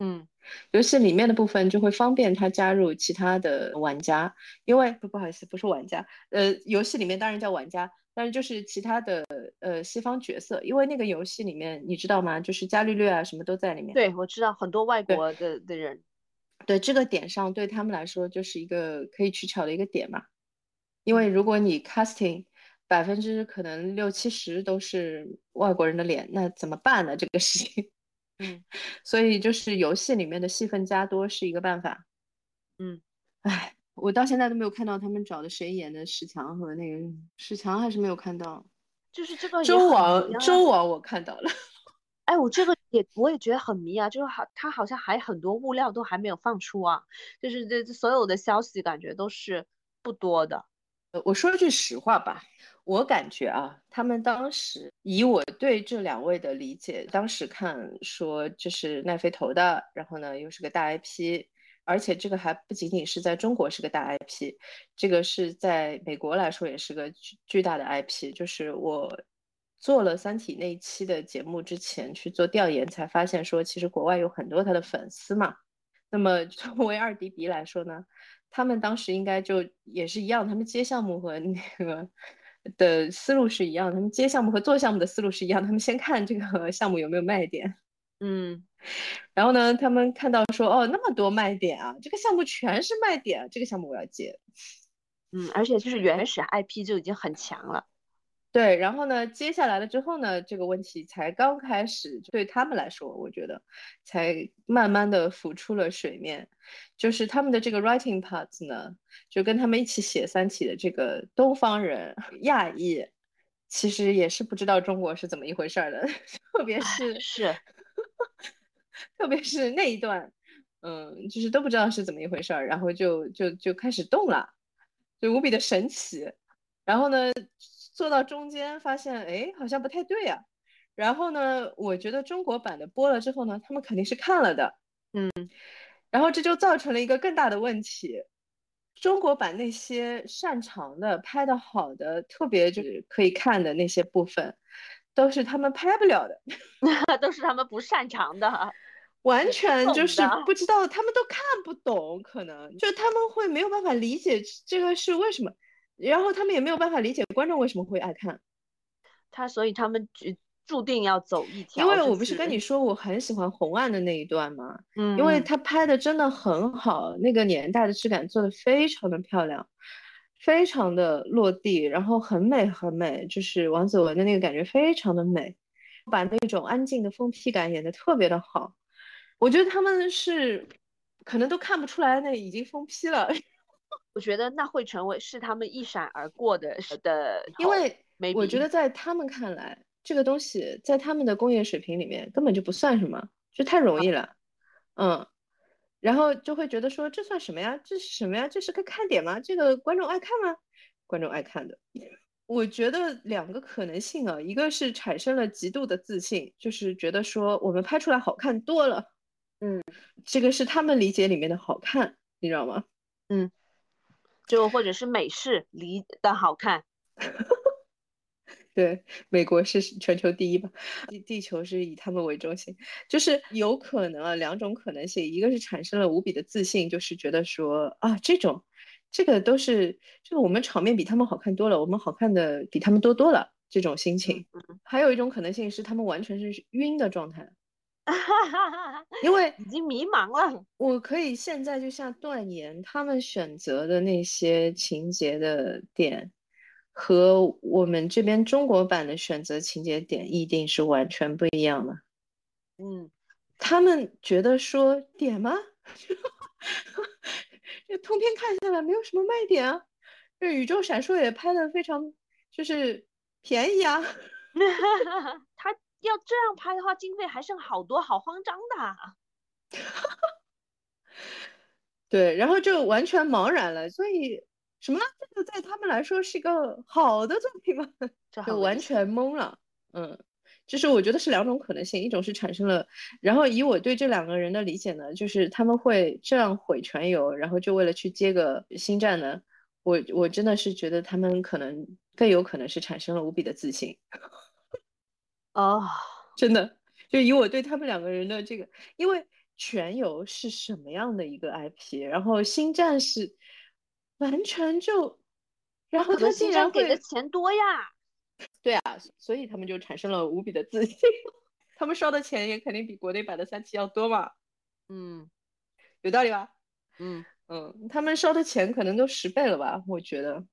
嗯，
游戏里面的部分就会方便他加入其他的玩家，因为不不好意思，不是玩家，呃，游戏里面当然叫玩家。但是就是其他的呃西方角色，因为那个游戏里面你知道吗？就是伽利略啊什么都在里面。
对，我知道很多外国的的人。
对这个点上，对他们来说就是一个可以取巧的一个点嘛。因为如果你 casting 百分之可能六七十都是外国人的脸，那怎么办呢？这个事情。
嗯。
所以就是游戏里面的戏份加多是一个办法。
嗯。
唉。我到现在都没有看到他们找的谁演的史强和那个史强还是没有看到，
就是这个
周王周王我看到了，<laughs>
哎，我这个也我也觉得很迷啊，就是好他好像还很多物料都还没有放出啊，就是这所有的消息感觉都是不多的。
呃，我说句实话吧，我感觉啊，他们当时以我对这两位的理解，当时看说这是奈飞投的，然后呢又是个大 IP。而且这个还不仅仅是在中国是个大 IP，这个是在美国来说也是个巨巨大的 IP。就是我做了《三体》那一期的节目之前去做调研，才发现说其实国外有很多他的粉丝嘛。那么作 <laughs> 为二迪迪来说呢，他们当时应该就也是一样，他们接项目和那个的思路是一样，他们接项目和做项目的思路是一样，他们先看这个项目有没有卖点。
嗯，
然后呢，他们看到说，哦，那么多卖点啊，这个项目全是卖点，这个项目我要接。
嗯，而且就是原始 IP 就已经很强了。
对，然后呢，接下来了之后呢，这个问题才刚开始，对他们来说，我觉得才慢慢的浮出了水面，就是他们的这个 writing parts 呢，就跟他们一起写《三体》的这个东方人亚裔，其实也是不知道中国是怎么一回事儿的，特别是
是。<laughs>
特别是那一段，嗯，就是都不知道是怎么一回事儿，然后就就就开始动了，就无比的神奇。然后呢，坐到中间发现，哎，好像不太对啊。然后呢，我觉得中国版的播了之后呢，他们肯定是看了的，
嗯。
然后这就造成了一个更大的问题，中国版那些擅长的、拍的好的、特别就是可以看的那些部分。都是他们拍不了的，<laughs>
都是他们不擅长的，<laughs>
完全就是不知道，他们都看不懂，可能就他们会没有办法理解这个是为什么，然后他们也没有办法理解观众为什么会爱看
他，所以他们注注定要走一条。
因为我不是跟你说我很喜欢红岸的那一段吗？
嗯，
因为他拍的真的很好，那个年代的质感做的非常的漂亮。非常的落地，然后很美很美，就是王子文的那个感觉非常的美，把那种安静的疯批感演的特别的好。我觉得他们是可能都看不出来那已经封批了。
我觉得那会成为是他们一闪而过的的，
因为我觉得在他们看来，这个东西在他们的工业水平里面根本就不算什么，就太容易了，嗯，然后就会觉得说这算什么呀？这是什么呀？这是个看点吗？这个观众爱看吗？观众爱看的。我觉得两个可能性啊，一个是产生了极度的自信，就是觉得说我们拍出来好看多了，
嗯，
这个是他们理解里面的好看，你知道吗？
嗯。就或者是美式离的好看，<laughs>
对，美国是全球第一吧，地地球是以他们为中心，就是有可能啊，两种可能性，一个是产生了无比的自信，就是觉得说啊，这种，这个都是，这个我们场面比他们好看多了，我们好看的比他们多多了，这种心情，还有一种可能性是他们完全是晕的状态。<laughs> 因为
已经迷茫了，
我可以现在就像断言，他们选择的那些情节的点，和我们这边中国版的选择情节点一定是完全不一样的。
嗯，
他们觉得说点吗？<laughs> 这通篇看下来没有什么卖点啊。这宇宙闪烁也拍的非常就是便宜啊。<laughs>
他。要这样拍的话，经费还剩好多，好慌张的。<laughs>
对，然后就完全茫然了。所以什么？这个在他们来说是一个好的作品吗？<laughs> 就完全懵了。嗯，就是我觉得是两种可能性，一种是产生了，然后以我对这两个人的理解呢，就是他们会这样毁全游，然后就为了去接个星战呢。我我真的是觉得他们可能更有可能是产生了无比的自信。<laughs>
哦，<laughs>
真的，就以我对他们两个人的这个，因为全游是什么样的一个 IP，然后星战是完全就，然后他竟然
给的钱多呀，<laughs>
对啊，所以他们就产生了无比的自信，<laughs> 他们烧的钱也肯定比国内版的三期要多嘛，
嗯，
有道理吧？
嗯。
嗯，他们烧的钱可能都十倍了吧，我觉得，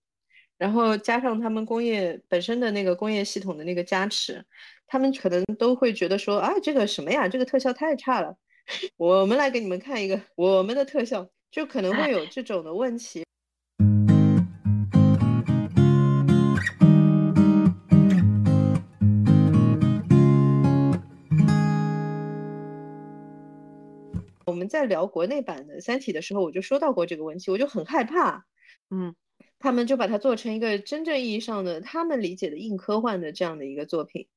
然后加上他们工业本身的那个工业系统的那个加持。他们可能都会觉得说啊，这个什么呀，这个特效太差了。我们来给你们看一个我们的特效，就可能会有这种的问题。我们在聊国内版的《三体》的时候，我就说到过这个问题，我就很害怕。
嗯，
他们就把它做成一个真正意义上的他们理解的硬科幻的这样的一个作品。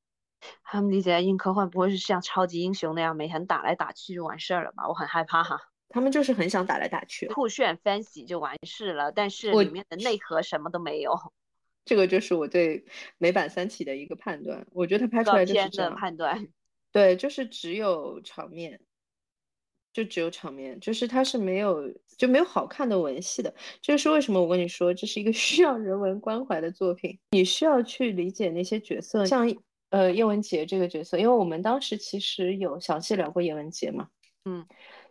他们理解的硬科幻不会是像超级英雄那样每天打来打去就完事儿了吧？我很害怕哈。
他们就是很想打来打去，
酷炫 fancy 就完事了，但是里面的内核什么都没有。<laughs>
这个就是我对美版三体的一个判断。我觉得他拍出来就是这样。
判断。<laughs>
对，就是只有场面，就只有场面，就是它是没有就没有好看的文戏的。这就是为什么我跟你说，这是一个 <laughs> 需要人文关怀的作品。你需要去理解那些角色，像。呃，叶文洁这个角色，因为我们当时其实有详细聊过叶文洁嘛，
嗯，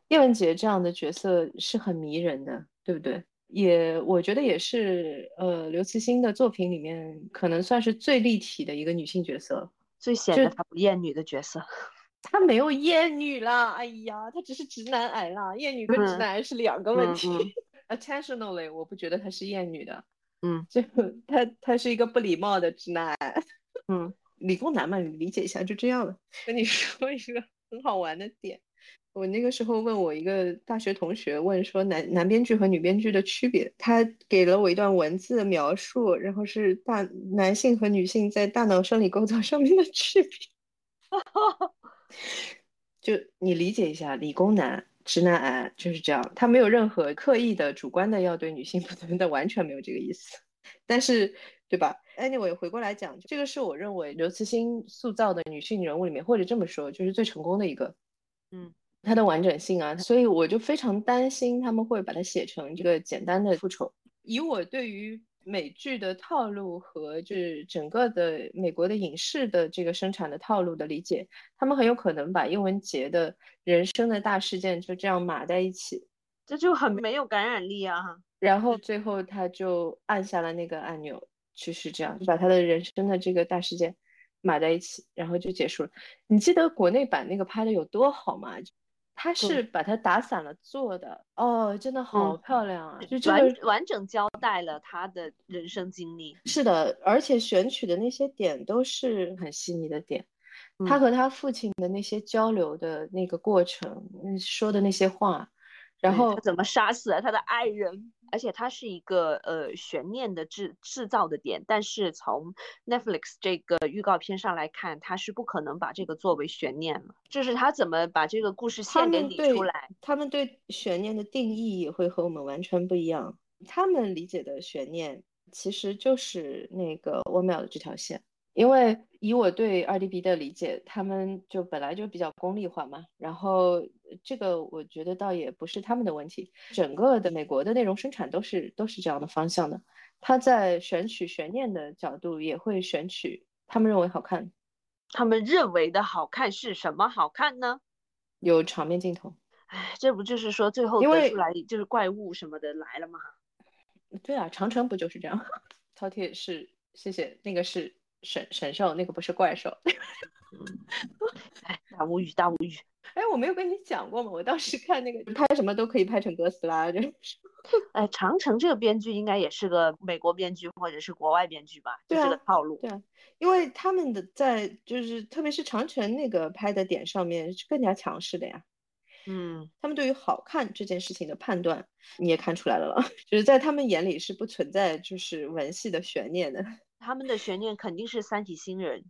叶文洁这样的角色是很迷人的，对不对？也我觉得也是，呃，刘慈欣的作品里面可能算是最立体的一个女性角色，
最显得她不厌女的角色。
她没有厌女啦，哎呀，他只是直男癌啦，厌女跟直男癌是两个问题。<laughs> Attentionally，我不觉得他是厌女的，
嗯，
就他他是一个不礼貌的直男癌，
嗯。<laughs>
理工男嘛，你理解一下就这样了。跟你说一个很好玩的点，我那个时候问我一个大学同学，问说男男编剧和女编剧的区别，他给了我一段文字描述，然后是大男性和女性在大脑生理构造上面的区别。<laughs> 就你理解一下，理工男、直男癌就是这样，他没有任何刻意的、主观的要对女性负责，但完全没有这个意思。但是。对吧？Anyway，回过来讲，这个是我认为刘慈欣塑造的女性人物里面，或者这么说，就是最成功的一个。
嗯，
她的完整性啊，所以我就非常担心他们会把它写成这个简单的复仇。以我对于美剧的套路和就是整个的美国的影视的这个生产的套路的理解，他们很有可能把英文节的人生的大事件就这样码在一起，
这就很没有感染力啊。
然后最后他就按下了那个按钮。就是这样，把他的人生的这个大事件码在一起，然后就结束了。你记得国内版那个拍的有多好吗？他是把它打散了做的哦，真的好漂亮啊！就这
完完整交代了他的人生经历。
是的，而且选取的那些点都是很细腻的点。他和他父亲的那些交流的那个过程，说的那些话，然后
他怎么杀死了他的爱人？而且它是一个呃悬念的制制造的点，但是从 Netflix 这个预告片上来看，它是不可能把这个作为悬念了。就是他怎么把这个故事线给理出来？
他们对悬念的定义也会和我们完全不一样。他们理解的悬念其实就是那个沃缪的这条线。因为以我对二 D B 的理解，他们就本来就比较功利化嘛，然后这个我觉得倒也不是他们的问题，整个的美国的内容生产都是都是这样的方向的。他在选取悬念的角度，也会选取他们认为好看。
他们认为的好看是什么好看呢？
有场面镜头。
哎，这不就是说最后得出来就是怪物什么的来了吗？
对啊，长城不就是这样？<laughs> 饕餮是，谢谢，那个是。神神兽那个不是怪兽，<laughs>
哎，大无语，大无语。
哎，我没有跟你讲过吗？我当时看那个拍什么都可以拍成哥斯拉，就是。
哎，长城这个编剧应该也是个美国编剧或者是国外编剧吧？就这个套路。
对啊，因为他们的在就是特别是长城那个拍的点上面是更加强势的呀。
嗯，
他们对于好看这件事情的判断你也看出来了了，<laughs> 就是在他们眼里是不存在就是文戏的悬念的。
他们的悬念肯定是三体星人，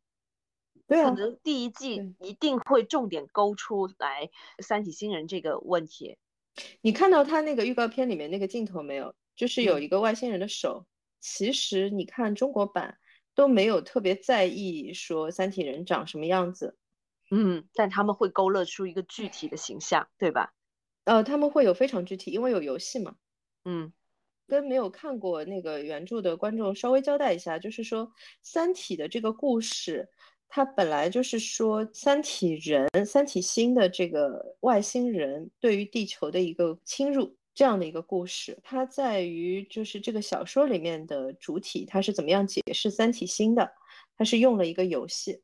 对啊，
可能第一季一定会重点勾出来三体星人这个问题。
你看到他那个预告片里面那个镜头没有？就是有一个外星人的手。其实你看中国版都没有特别在意说三体人长什么样子，
嗯，但他们会勾勒出一个具体的形象，对吧？
呃，他们会有非常具体，因为有游戏嘛，
嗯。
跟没有看过那个原著的观众稍微交代一下，就是说《三体》的这个故事，它本来就是说三体人、三体星的这个外星人对于地球的一个侵入这样的一个故事。它在于就是这个小说里面的主体，它是怎么样解释三体星的？它是用了一个游戏，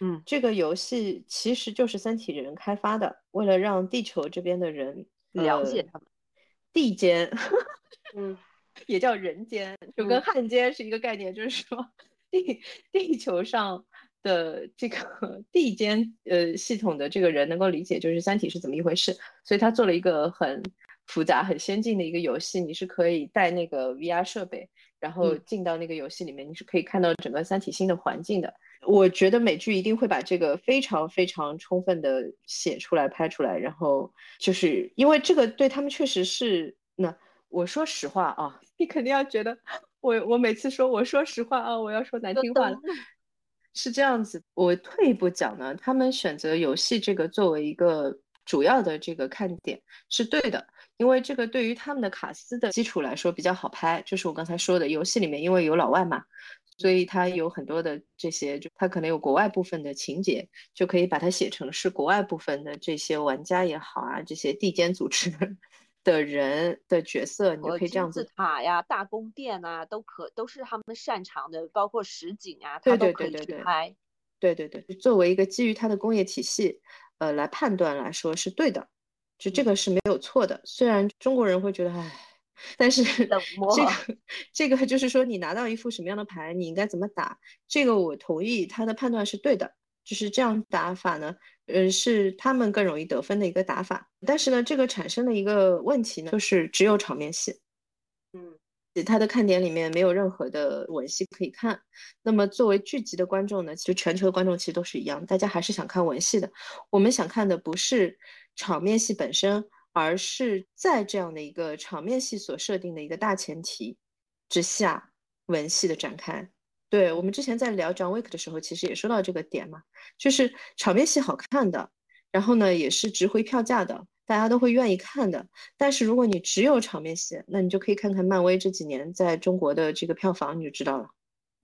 嗯，
这个游戏其实就是三体人开发的，为了让地球这边的人
了解他们
地间。
嗯，<laughs>
也叫人间，就跟汉奸是一个概念，就是说地地球上的这个地间呃系统的这个人能够理解，就是三体是怎么一回事，所以他做了一个很复杂、很先进的一个游戏，你是可以带那个 VR 设备，然后进到那个游戏里面，你是可以看到整个三体星的环境的。我觉得美剧一定会把这个非常非常充分的写出来、拍出来，然后就是因为这个对他们确实是那。我说实话啊，你肯定要觉得我我每次说我说实话啊，我要说难听话了，<laughs> 是这样子。我退一步讲呢，他们选择游戏这个作为一个主要的这个看点是对的，因为这个对于他们的卡斯的基础来说比较好拍。就是我刚才说的，游戏里面因为有老外嘛，所以他有很多的这些，就他可能有国外部分的情节，就可以把它写成是国外部分的这些玩家也好啊，这些地间组织。的人的角色，你就可以这样子。
塔呀，大宫殿啊，都可都是他们擅长的，包括实景啊，他都可以去拍。
对对对，作为一个基于它的工业体系，呃，来判断来说是对的，就这个是没有错的。虽然中国人会觉得，唉，但是 <laughs> 这个这个就是说，你拿到一副什么样的牌，你应该怎么打，这个我同意他的判断是对的。就是这样打法呢，呃，是他们更容易得分的一个打法。但是呢，这个产生的一个问题呢，就是只有场面戏，
嗯，
他的看点里面没有任何的文戏可以看。那么作为剧集的观众呢，就全球的观众其实都是一样，大家还是想看文戏的。我们想看的不是场面戏本身，而是在这样的一个场面戏所设定的一个大前提之下，文戏的展开。对我们之前在聊《John Wick》的时候，其实也说到这个点嘛，就是场面戏好看的，然后呢也是值回票价的，大家都会愿意看的。但是如果你只有场面戏，那你就可以看看漫威这几年在中国的这个票房，你就知道了。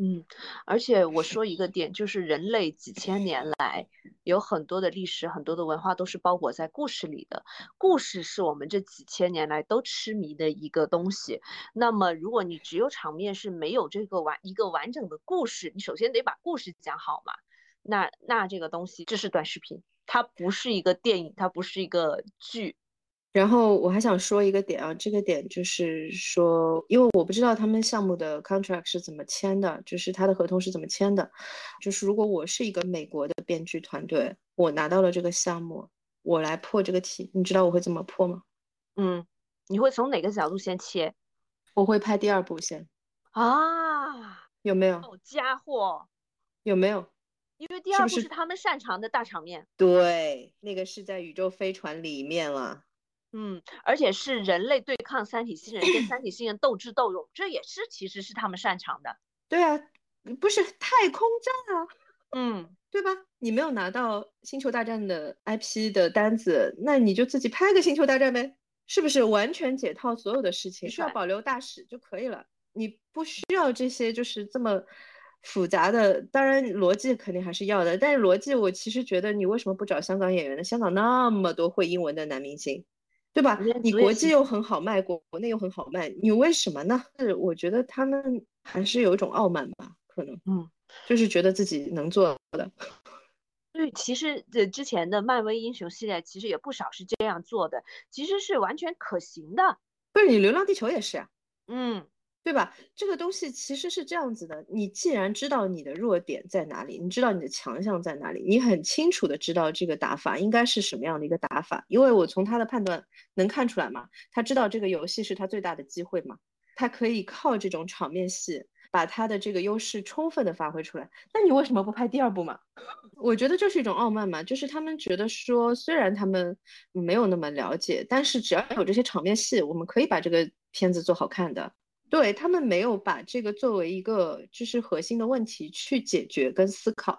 嗯，而且我说一个点，就是人类几千年来有很多的历史、很多的文化都是包裹在故事里的。故事是我们这几千年来都痴迷的一个东西。那么，如果你只有场面是没有这个完一个完整的故事，你首先得把故事讲好嘛。那那这个东西这是短视频，它不是一个电影，它不是一个剧。
然后我还想说一个点啊，这个点就是说，因为我不知道他们项目的 contract 是怎么签的，就是他的合同是怎么签的。就是如果我是一个美国的编剧团队，我拿到了这个项目，我来破这个题，你知道我会怎么破吗？
嗯，你会从哪个角度先切？
我会拍第二部先。
啊，
有没有？
好家伙，
有没有？
因为第二部是他们擅长的大场面。
对，那个是在宇宙飞船里面了。
嗯，而且是人类对抗三体星人，跟三体星人斗智斗勇，这也是其实是他们擅长的。
对啊，不是太空战啊，
嗯，
对吧？你没有拿到星球大战的 IP 的单子，那你就自己拍个星球大战呗，是不是？完全解套所有的事情，需要保留大使就可以了，你不需要这些就是这么复杂的。当然逻辑肯定还是要的，但是逻辑我其实觉得你为什么不找香港演员呢？香港那么多会英文的男明星。对吧？你国际又很好卖，国国内又很好卖，你为什么呢？是我觉得他们还是有一种傲慢吧，可能，
嗯，
就是觉得自己能做的。<laughs>
对，其实这之前的漫威英雄系列其实也不少是这样做的，其实是完全可行的。
不是你《流浪地球》也是啊，
嗯。
对吧？这个东西其实是这样子的，你既然知道你的弱点在哪里，你知道你的强项在哪里，你很清楚的知道这个打法应该是什么样的一个打法，因为我从他的判断能看出来嘛，他知道这个游戏是他最大的机会嘛，他可以靠这种场面戏把他的这个优势充分的发挥出来。那你为什么不拍第二部嘛？<laughs> 我觉得就是一种傲慢嘛，就是他们觉得说，虽然他们没有那么了解，但是只要有这些场面戏，我们可以把这个片子做好看的。对他们没有把这个作为一个就是核心的问题去解决跟思考，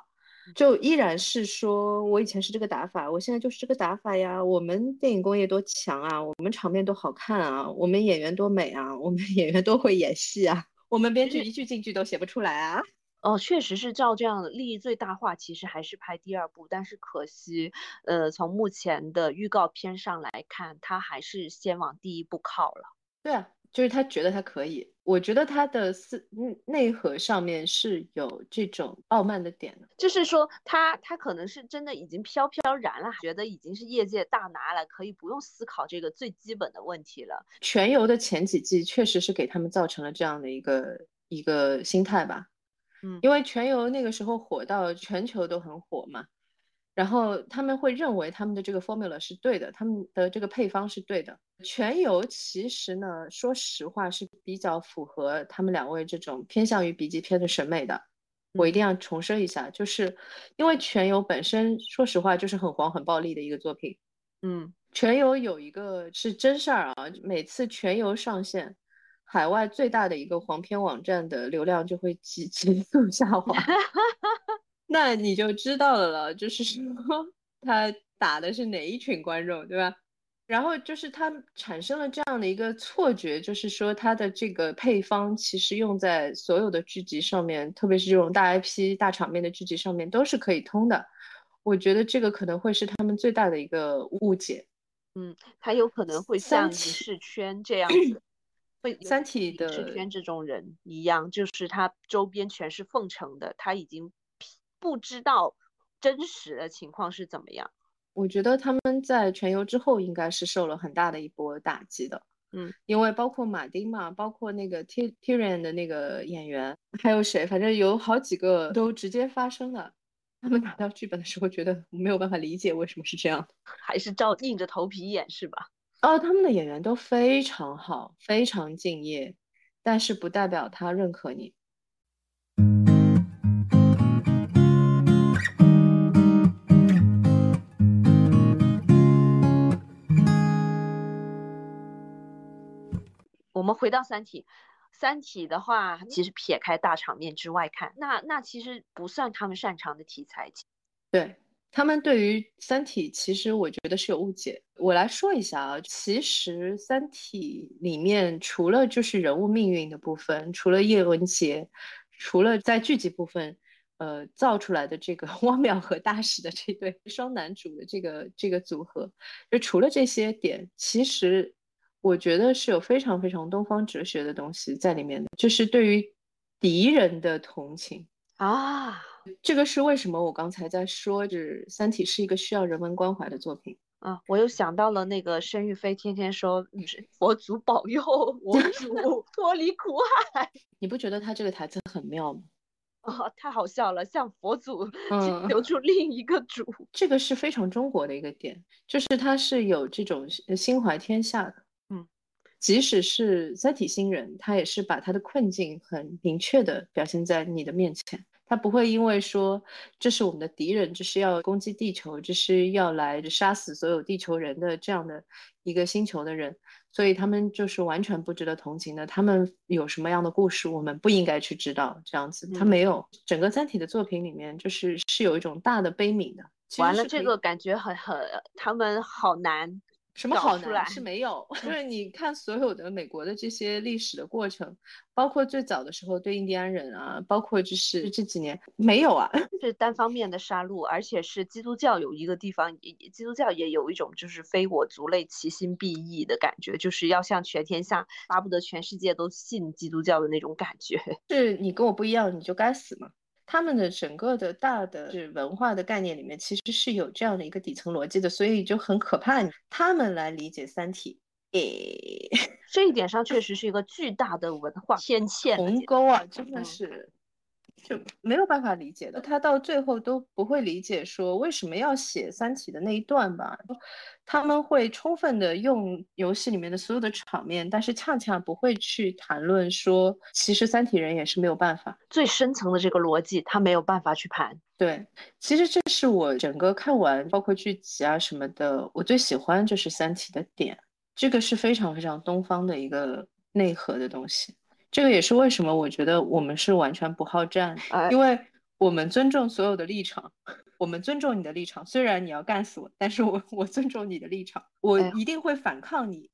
就依然是说我以前是这个打法，我现在就是这个打法呀。我们电影工业多强啊，我们场面多好看啊，我们演员多美啊，我们 <laughs> 演员多会演戏啊，我们编剧一句京剧都写不出来啊。<laughs>
哦，确实是照这样的利益最大化，其实还是拍第二部，但是可惜，呃，从目前的预告片上来看，它还是先往第一部靠了。
对啊。就是他觉得他可以，我觉得他的思内核上面是有这种傲慢的点的，
就是说他他可能是真的已经飘飘然了，觉得已经是业界大拿了，可以不用思考这个最基本的问题了。
全游的前几季确实是给他们造成了这样的一个一个心态吧，
嗯，
因为全游那个时候火到全球都很火嘛。然后他们会认为他们的这个 formula 是对的，他们的这个配方是对的。全游其实呢，说实话是比较符合他们两位这种偏向于笔记片的审美的。我一定要重申一下，就是因为全游本身，说实话就是很黄很暴力的一个作品。
嗯，
全游有一个是真事儿啊，每次全游上线，海外最大的一个黄片网站的流量就会急 <laughs> 急速下滑。<laughs> 那你就知道了了，就是说 <laughs> 他打的是哪一群观众，对吧？然后就是他产生了这样的一个错觉，就是说他的这个配方其实用在所有的剧集上面，特别是这种大 IP 大场面的剧集上面都是可以通的。我觉得这个可能会是他们最大的一个误解。
嗯，他有可能会像影视圈这样子，<clears throat> 会
三体的
影视圈这种人一样，就是他周边全是奉承的，他已经。不知道真实的情况是怎么样。
我觉得他们在全游之后应该是受了很大的一波打击的。
嗯，
因为包括马丁嘛，包括那个 T Tyrion 的那个演员，还有谁，反正有好几个都直接发生了。他们拿到剧本的时候，觉得没有办法理解为什么是这样，<laughs>
还是照硬着头皮演是吧？
哦，他们的演员都非常好，非常敬业，但是不代表他认可你。
我们回到《三体》，《三体》的话，其实撇开大场面之外看，那那其实不算他们擅长的题材。
对他们对于《三体》，其实我觉得是有误解。我来说一下啊，其实《三体》里面除了就是人物命运的部分，除了叶文洁，除了在剧集部分，呃，造出来的这个 <laughs> 汪淼和大使的这对双男主的这个这个组合，就除了这些点，其实。我觉得是有非常非常东方哲学的东西在里面的，就是对于敌人的同情
啊。
这个是为什么？我刚才在说，就是《三体》是一个需要人文关怀的作品
啊。我又想到了那个申玉飞天天说“佛祖保佑 <laughs> 我主脱离苦海”，
你不觉得他这个台词很妙吗？
哦，太好笑了，向佛祖求出另一个主。
这个是非常中国的一个点，就是他是有这种心怀天下的。
嗯，
即使是三体星人，他也是把他的困境很明确的表现在你的面前。他不会因为说这是我们的敌人，这是要攻击地球，这是要来杀死所有地球人的这样的一个星球的人，所以他们就是完全不值得同情的。他们有什么样的故事，我们不应该去知道。这样子，他没有整个三体的作品里面，就是是有一种大的悲悯的。
完了，这个感觉很很，他们好难。
什么好难是没有，就是你看所有的美国的这些历史的过程，包括最早的时候对印第安人啊，包括就是这几年没有啊，<laughs>
是单方面的杀戮，而且是基督教有一个地方，基督教也有一种就是非我族类，其心必异的感觉，就是要向全天下巴不得全世界都信基督教的那种感觉。<laughs>
是你跟我不一样，你就该死吗？他们的整个的大的是文化的概念里面，其实是有这样的一个底层逻辑的，所以就很可怕。他们来理解《三体》，诶，
这一点上确实是一个巨大的文化天 <laughs> 堑
鸿沟啊，真的是。就没有办法理解的，他到最后都不会理解说为什么要写《三体》的那一段吧？他们会充分的用游戏里面的所有的场面，但是恰恰不会去谈论说，其实三体人也是没有办法，
最深层的这个逻辑他没有办法去盘。
对，其实这是我整个看完包括剧集啊什么的，我最喜欢就是《三体》的点，这个是非常非常东方的一个内核的东西。这个也是为什么我觉得我们是完全不好战，因为我们尊重所有的立场，我们尊重你的立场，虽然你要干死我，但是我我尊重你的立场，我一定会反抗你。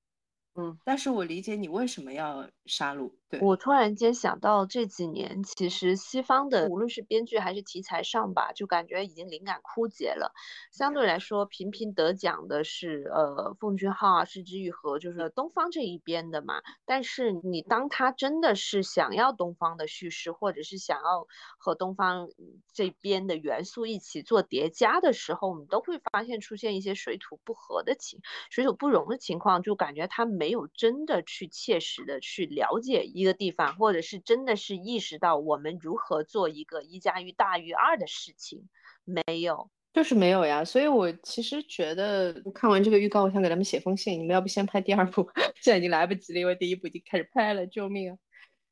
嗯，
但是我理解你为什么要杀戮。
我突然间想到这几年，其实西方的无论是编剧还是题材上吧，就感觉已经灵感枯竭了。相对来说，频频得奖的是呃奉俊昊啊，是之愈合，就是东方这一边的嘛。但是你当他真的是想要东方的叙事，或者是想要和东方这边的元素一起做叠加的时候，我们都会发现出现一些水土不合的情，水土不容的情况，就感觉他。没有真的去切实的去了解一个地方，或者是真的是意识到我们如何做一个一加一大于二的事情，没有，
就是没有呀。所以我其实觉得看完这个预告，我想给他们写封信，你们要不先拍第二部？<laughs> 现在已经来不及了，因为第一部已经开始拍了，救命啊！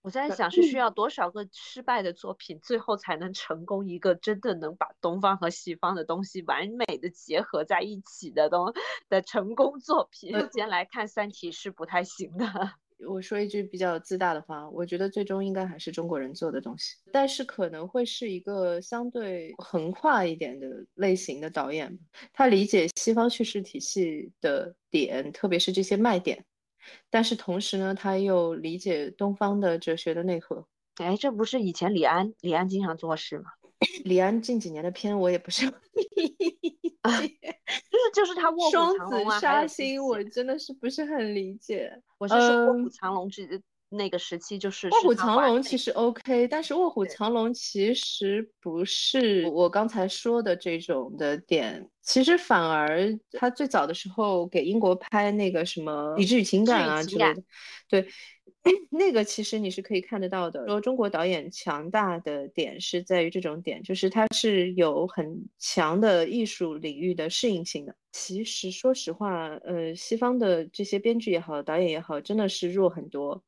我在想是需要多少个失败的作品，最后才能成功一个真的能把东方和西方的东西完美的结合在一起的东的成功作品。目前来看，《三体》是不太行的。
我说一句比较自大的话，我觉得最终应该还是中国人做的东西，但是可能会是一个相对横跨一点的类型的导演，他理解西方叙事体系的点，特别是这些卖点。但是同时呢，他又理解东方的哲学的内核。
哎，这不是以前李安李安经常做事吗？<clears throat>
李安近几年的片我也不是
啊，<laughs> <laughs> 就是就是他卧虎藏龙
啊，杀心，我真的是不是很理解。
我是说卧虎藏龙这那个时期就是
卧虎藏龙其实 OK，但是卧虎藏龙其实不是我刚才说的这种的点，其实反而他最早的时候给英国拍那个什么理智与情感啊之类的，对，那个其实你是可以看得到的。说中国导演强大的点是在于这种点，就是它是有很强的艺术领域的适应性的。其实说实话，呃，西方的这些编剧也好，导演也好，真的是弱很多。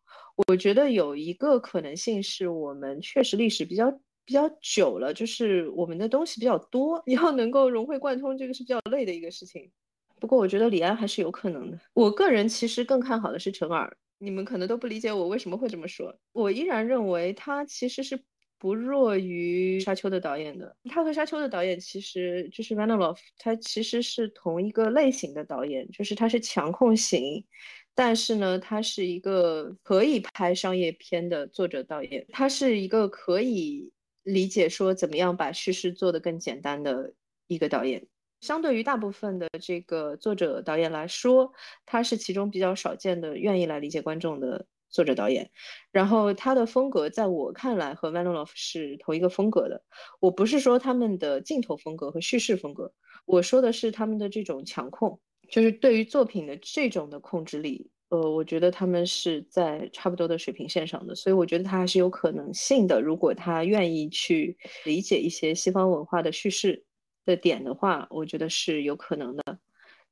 我觉得有一个可能性是我们确实历史比较比较久了，就是我们的东西比较多，你 <laughs> 要能够融会贯通，这个是比较累的一个事情。不过我觉得李安还是有可能的。我个人其实更看好的是陈耳，你们可能都不理解我为什么会这么说。我依然认为他其实是不弱于沙丘的导演的。他和沙丘的导演其实就是 Vanilov，他其实是同一个类型的导演，就是他是强控型。但是呢，他是一个可以拍商业片的作者导演，他是一个可以理解说怎么样把叙事做得更简单的一个导演。相对于大部分的这个作者导演来说，他是其中比较少见的愿意来理解观众的作者导演，然后他的风格在我看来和 Vanilov 是同一个风格的。我不是说他们的镜头风格和叙事风格，我说的是他们的这种强控，就是对于作品的这种的控制力。呃，我觉得他们是在差不多的水平线上的，所以我觉得他还是有可能性的。如果他愿意去理解一些西方文化的叙事的点的话，我觉得是有可能的。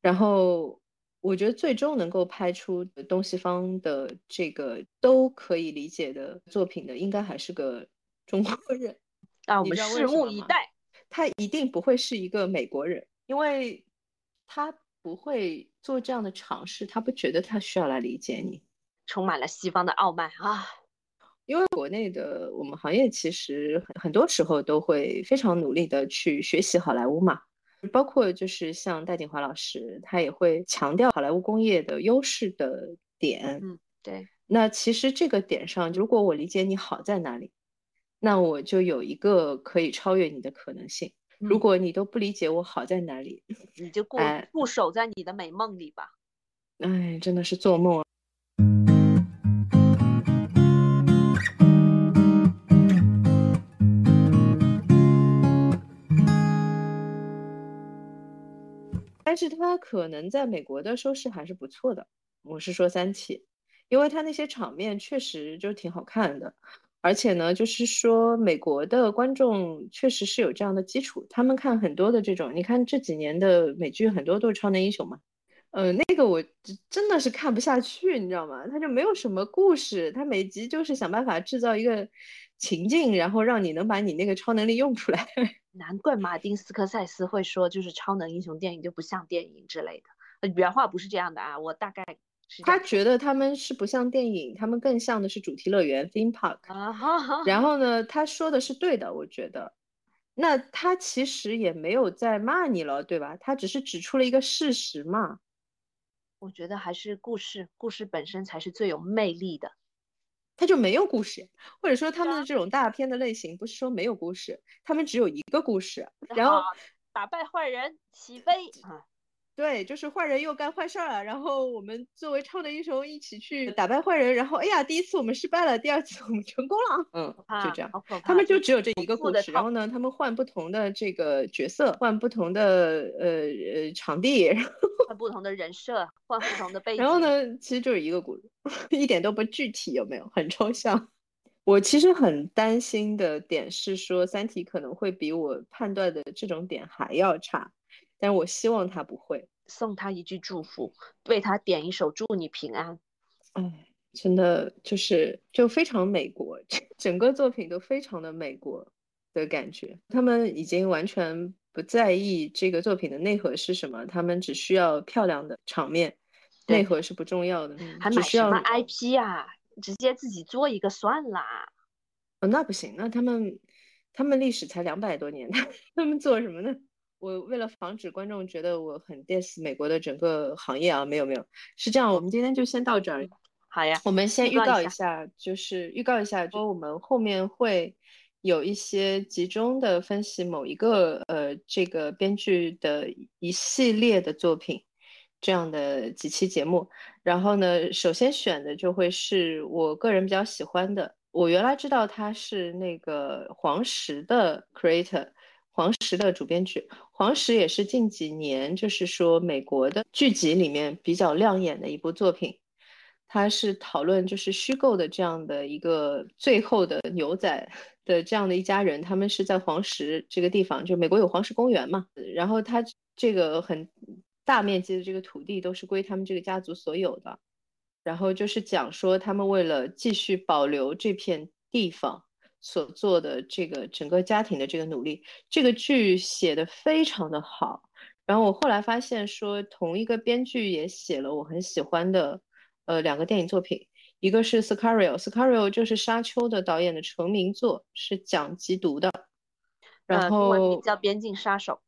然后，我觉得最终能够拍出东西方的这个都可以理解的作品的，应该还是个中国人。<laughs>
啊，我们拭目以待。
他一定不会是一个美国人，因为他。不会做这样的尝试，他不觉得他需要来理解你，
充满了西方的傲慢啊！
因为国内的我们行业其实很很多时候都会非常努力的去学习好莱坞嘛，包括就是像戴锦华老师，他也会强调好莱坞工业的优势的点。
嗯，对。
那其实这个点上，如果我理解你好在哪里，那我就有一个可以超越你的可能性。如果你都不理解我好在哪里，
你就固固守在你的美梦里吧。
哎，真的是做梦但是他可能在美国的收视还是不错的。我是说三体，因为他那些场面确实就挺好看的。而且呢，就是说，美国的观众确实是有这样的基础，他们看很多的这种，你看这几年的美剧，很多都是超能英雄嘛。呃，那个我真的是看不下去，你知道吗？他就没有什么故事，他每集就是想办法制造一个情境，然后让你能把你那个超能力用出来。<laughs>
难怪马丁斯科塞斯会说，就是超能英雄电影就不像电影之类的。原话不是这样的啊，我大概。
他觉得他们是不像电影，他们更像的是主题乐园 （theme park）。<laughs> 然后呢，他说的是对的，我觉得。那他其实也没有在骂你了，对吧？他只是指出了一个事实嘛。
我觉得还是故事，故事本身才是最有魅力的。
他就没有故事，或者说他们的这种大片的类型，不是说没有故事，他们只有一个故事，然后
打败坏人，起飞。
对，就是坏人又干坏事儿了，然后我们作为超能英雄一起去打败坏人，然后哎呀，第一次我们失败了，第二次我们成功了，嗯，就这样。他们就只有这一个故事，然后呢，他们换不同的这个角色，换不同的呃呃场地，
换不同的人设，换不同的背景。
然后呢，其实就是一个故事，<laughs> 一点都不具体，有没有？很抽象。我其实很担心的点是说，《三体》可能会比我判断的这种点还要差。但我希望他不会
送他一句祝福，为他点一首祝你平安。
哎，真的就是就非常美国，<laughs> 整个作品都非常的美国的感觉。他们已经完全不在意这个作品的内核是什么，他们只需要漂亮的场面，内核是不重要的。
还买什么 IP 啊？直接自己做一个算啦。
哦，那不行，那他们他们历史才两百多年，<laughs> 他们做什么呢？我为了防止观众觉得我很 diss 美国的整个行业啊，没有没有，是这样，我们今天就先到这儿。
好呀，
我们先预告一下，就是预告一下，说我们后面会有一些集中的分析某一个呃这个编剧的一系列的作品，这样的几期节目。然后呢，首先选的就会是我个人比较喜欢的，我原来知道他是那个黄石的 creator。黄石的主编剧，黄石也是近几年就是说美国的剧集里面比较亮眼的一部作品。它是讨论就是虚构的这样的一个最后的牛仔的这样的一家人，他们是在黄石这个地方，就美国有黄石公园嘛，然后他这个很大面积的这个土地都是归他们这个家族所有的，然后就是讲说他们为了继续保留这片地方。所做的这个整个家庭的这个努力，这个剧写的非常的好。然后我后来发现说，同一个编剧也写了我很喜欢的，呃，两个电影作品，一个是 Sicario，Sicario 就是沙丘的导演的成名作，是讲缉毒的。然后
叫边境杀手。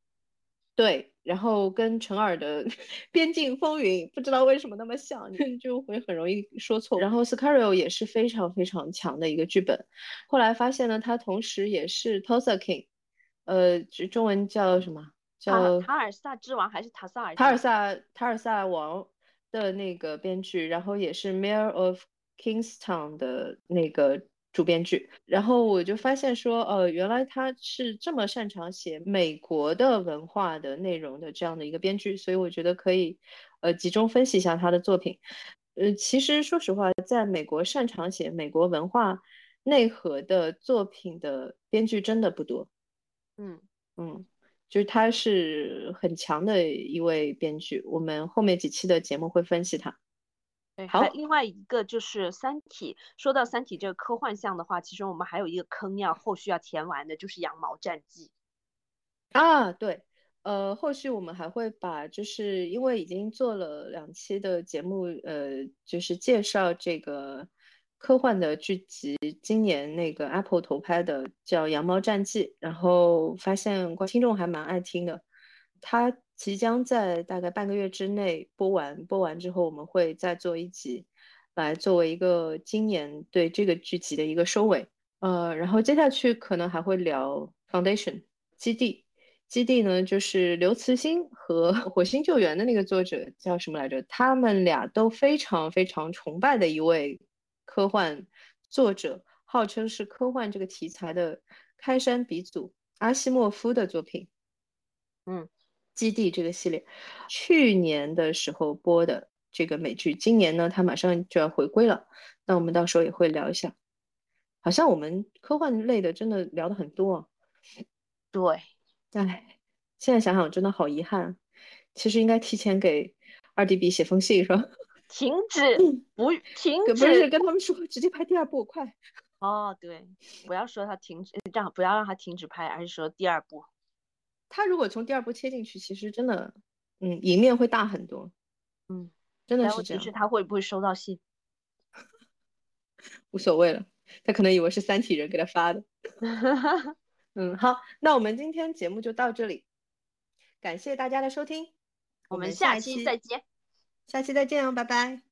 对，然后跟陈耳的 <laughs>《边境风云》不知道为什么那么像，就 <laughs> 会很容易说错。然后 Sicario 也是非常非常强的一个剧本。后来发现呢，他同时也是 Tulsa King，呃，中文叫什么？叫
塔尔萨之王还是塔萨尔？
塔尔萨塔尔萨王的那个编剧，然后也是 Mayor of Kingstown 的那个主编剧，然后我就发现说，呃，原来他是这么擅长写美国的文化的内容的这样的一个编剧，所以我觉得可以，呃，集中分析一下他的作品。呃，其实说实话，在美国擅长写美国文化内核的作品的编剧真的不多。
嗯
嗯，就是他是很强的一位编剧，我们后面几期的节目会分析他。
对，
好，
另外一个就是《三体》。说到《三体》这个科幻项的话，其实我们还有一个坑要后续要填完的，就是《羊毛战记》
啊，对。呃，后续我们还会把，就是因为已经做了两期的节目，呃，就是介绍这个科幻的剧集，今年那个 Apple 投拍的叫《羊毛战记》，然后发现听众还蛮爱听的。它即将在大概半个月之内播完，播完之后我们会再做一集，来作为一个今年对这个剧集的一个收尾。呃，然后接下去可能还会聊 Foundation 基地。基地呢，就是刘慈欣和 <laughs>《火星救援》的那个作者叫什么来着？他们俩都非常非常崇拜的一位科幻作者，号称是科幻这个题材的开山鼻祖——阿西莫夫的作品。
嗯，
基地这个系列，去年的时候播的这个美剧，今年呢，它马上就要回归了。那我们到时候也会聊一下。好像我们科幻类的真的聊的很多。
对。<laughs>
哎，现在想想真的好遗憾。其实应该提前给二 D B 写封信，是吧？<laughs>
停止，不停止，<laughs>
不是跟他们说直接拍第二部，快。
哦，对，不要说他停止，这样不要让他停止拍，而是说第二部。
他如果从第二部切进去，其实真的，嗯，赢面会大很多。
嗯，
真的是这
样。是他会不会收到信？
无所谓了，他可能以为是三体人给他发的。<laughs> 嗯，好，那我们今天节目就到这里，感谢大家的收听，
我们
下
期再见，
下期再见哦，拜拜。